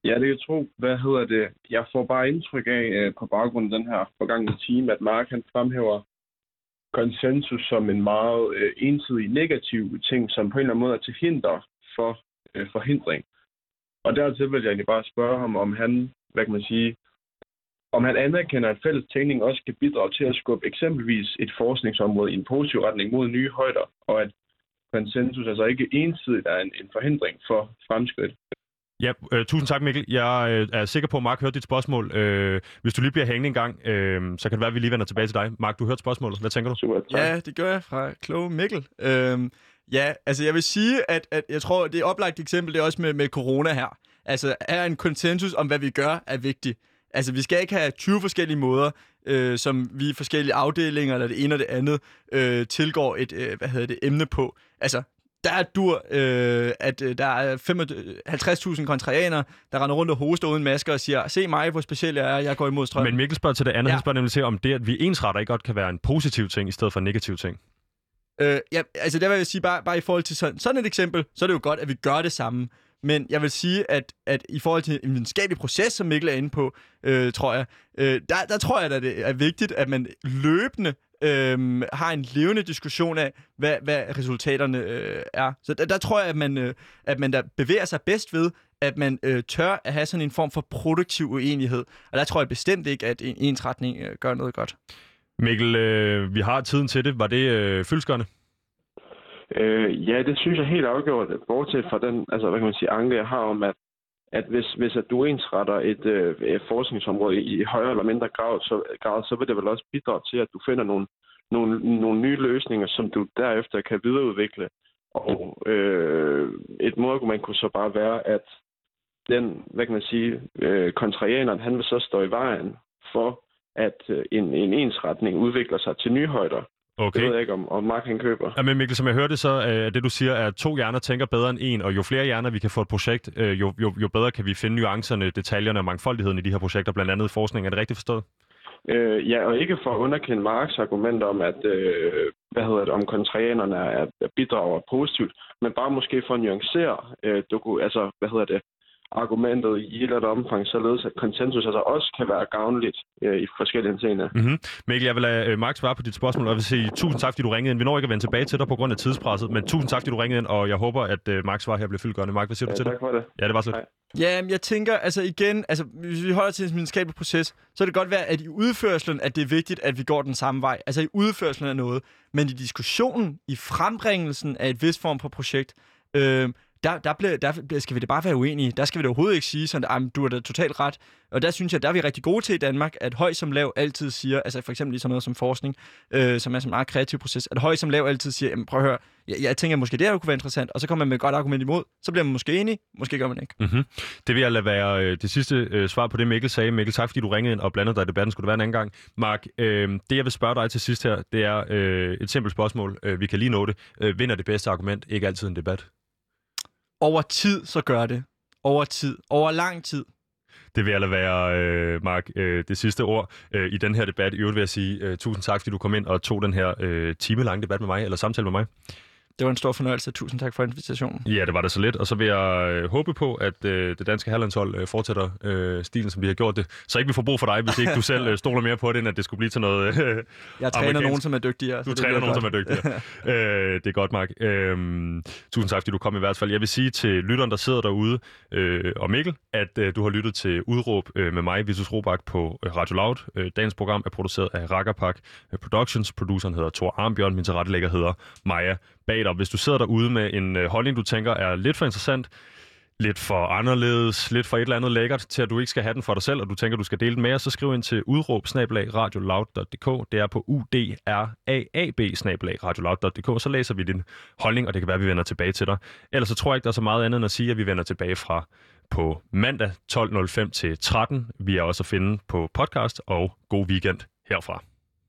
Ja, det kan jeg tro. Hvad hedder det? Jeg får bare indtryk af, øh, på baggrund af den her forgangne time, at Mark han fremhæver konsensus som en meget øh, ensidig negativ ting, som på en eller anden måde er til hinder for øh, forhindring. Og dertil vil jeg egentlig bare spørge ham, om han, hvad kan man sige, om han anerkender, at fælles tænkning også kan bidrage til at skubbe eksempelvis et forskningsområde i en positiv retning mod nye højder, og at konsensus altså ikke ensidigt er en, en forhindring for fremskridt. Ja, øh, tusind tak Mikkel. Jeg øh, er sikker på, at Mark hørte dit spørgsmål. Øh, hvis du lige bliver hængende en gang, øh, så kan det være, at vi lige vender tilbage til dig. Mark, du hørte spørgsmålet. Hvad tænker du? Super, tak. Ja, det gør jeg fra kloge Mikkel. Øhm, ja, altså jeg vil sige, at, at jeg tror, det er oplagt eksempel, det er også med, med corona her. Altså, er en konsensus om, hvad vi gør, er vigtigt. Altså, vi skal ikke have 20 forskellige måder, øh, som vi forskellige afdelinger, eller det ene og det andet, øh, tilgår et, øh, hvad hedder det, emne på. Altså, der er dur, øh, at øh, der er 50.000 kontrarianer, der render rundt og hoster uden masker og siger, se mig, hvor speciel jeg er, jeg går imod strømmen. Men Mikkel spørger til det andet. Ja. Han spørger nemlig til, om det, at vi ensretter ikke godt kan være en positiv ting, i stedet for en negativ ting. Øh, ja, altså der vil jeg sige, bare, bare i forhold til sådan, sådan et eksempel, så er det jo godt, at vi gør det samme. Men jeg vil sige, at, at i forhold til en videnskabelig proces, som Mikkel er inde på, øh, tror jeg, øh, der, der tror jeg, at det er vigtigt, at man løbende øh, har en levende diskussion af, hvad, hvad resultaterne øh, er. Så der, der tror jeg, at man, øh, at man der bevæger sig bedst ved, at man øh, tør at have sådan en form for produktiv uenighed. Og der tror jeg bestemt ikke, at en ensretning øh, gør noget godt. Mikkel, øh, vi har tiden til det. Var det øh, fyldskørende? Øh, ja, det synes jeg helt afgjort, bortset fra den, altså hvad kan man sige, anke, jeg har om, at, at hvis, hvis at du ensretter et, øh, et forskningsområde i, i højere eller mindre grad så, grad, så vil det vel også bidrage til, at du finder nogle, nogle, nogle nye løsninger, som du derefter kan videreudvikle. Og øh, et modargument kunne så bare være, at den, hvad kan man sige, øh, kontrarianeren, han vil så stå i vejen for, at øh, en, en ensretning udvikler sig til nye højder. Okay. Det ved jeg ikke, om, om Mark han køber. Ja, men Mikkel, som jeg hørte, så er det, du siger, er, at to hjerner tænker bedre end en, og jo flere hjerner vi kan få et projekt, øh, jo, jo, jo bedre kan vi finde nuancerne, detaljerne og mangfoldigheden i de her projekter, blandt andet i forskning. Er det rigtigt forstået? Øh, ja, og ikke for at underkende Marks argument om, at øh, hvad hedder det, om kontrarianerne er, er bidrager positivt, men bare måske for at nuancere, øh, du, altså, hvad hedder det, argumentet i et eller andet omfang, således at konsensus altså også kan være gavnligt øh, i forskellige henseender. Mm-hmm. Mikkel, jeg vil lade øh, Mark svare på dit spørgsmål, og jeg vil sige tusind tak, fordi du ringede ind. Vi når ikke at vende tilbage til dig på grund af tidspresset, men tusind tak, fordi du ringede ind, og jeg håber, at øh, Marks svar her bliver fyldgørende. Mark, hvad siger Ja, du til tak det? for det. Ja, det var slet. Hej. Ja, jeg tænker, altså igen, altså hvis vi holder til en videnskabelig proces, så er det godt være, at i udførselen, at det er vigtigt, at vi går den samme vej. Altså i udførselen af noget. Men i diskussionen, i frembringelsen af et vis form for projekt, øh, der, der, bliver, der skal vi da bare være uenige. Der skal vi da overhovedet ikke sige sådan, at du har da totalt ret. Og der synes jeg, der er vi rigtig gode til i Danmark, at høj som lav altid siger, altså for eksempel i sådan noget som forskning, øh, som er sådan en meget kreativ proces, at høj som lav altid siger, jamen prøv at høre, jeg, jeg tænker måske det her kunne være interessant, og så kommer man med et godt argument imod, så bliver man måske enig, måske gør man ikke. Mm-hmm. Det vil jeg lade være øh, det sidste øh, svar på det, Mikkel sagde. Mikkel, tak fordi du ringede ind og blandede dig i debatten. Skulle det være en anden gang? Mark, øh, det jeg vil spørge dig til sidst her, det er øh, et simpelt spørgsmål. Øh, vi kan lige nå det. Øh, vinder det bedste argument ikke altid en debat? Over tid, så gør det. Over tid. Over lang tid. Det vil altså være, øh, Mark, øh, det sidste ord øh, i den her debat. I øvrigt vil jeg sige øh, tusind tak, fordi du kom ind og tog den her øh, time lange debat med mig, eller samtale med mig. Det var en stor fornøjelse. Tusind tak for invitationen. Ja, det var da så lidt. Og så vil jeg øh, håbe på, at øh, det danske herlandshold øh, fortsætter øh, stilen, som vi har gjort det. Så ikke vi får brug for dig, hvis ikke du selv øh, stoler mere på det, end at det skulle blive til noget... Øh, Jeg træner Amerikansk. nogen, som er dygtigere. du det træner nogen, som godt. er dygtigere. øh, det er godt, Mark. Øh, tusind tak, fordi du kom i hvert fald. Jeg vil sige til lytteren, der sidder derude, øh, og Mikkel, at øh, du har lyttet til Udråb øh, med mig, Vitus Robak, på øh, Radio Loud. Øh, dagens program er produceret af Rakkerpak Productions. Produceren hedder Thor Armbjørn. Min tilrettelægger hedder Maja Bader. Hvis du sidder derude med en øh, holdning, du tænker er lidt for interessant, lidt for anderledes, lidt for et eller andet lækkert, til at du ikke skal have den for dig selv, og du tænker, du skal dele den med os, så skriv ind til udråb radioloud.dk. Det er på udraab radioloud.dk, så læser vi din holdning, og det kan være, at vi vender tilbage til dig. Ellers så tror jeg ikke, der er så meget andet end at sige, at vi vender tilbage fra på mandag 12.05 til 13. Vi er også at finde på podcast, og god weekend herfra.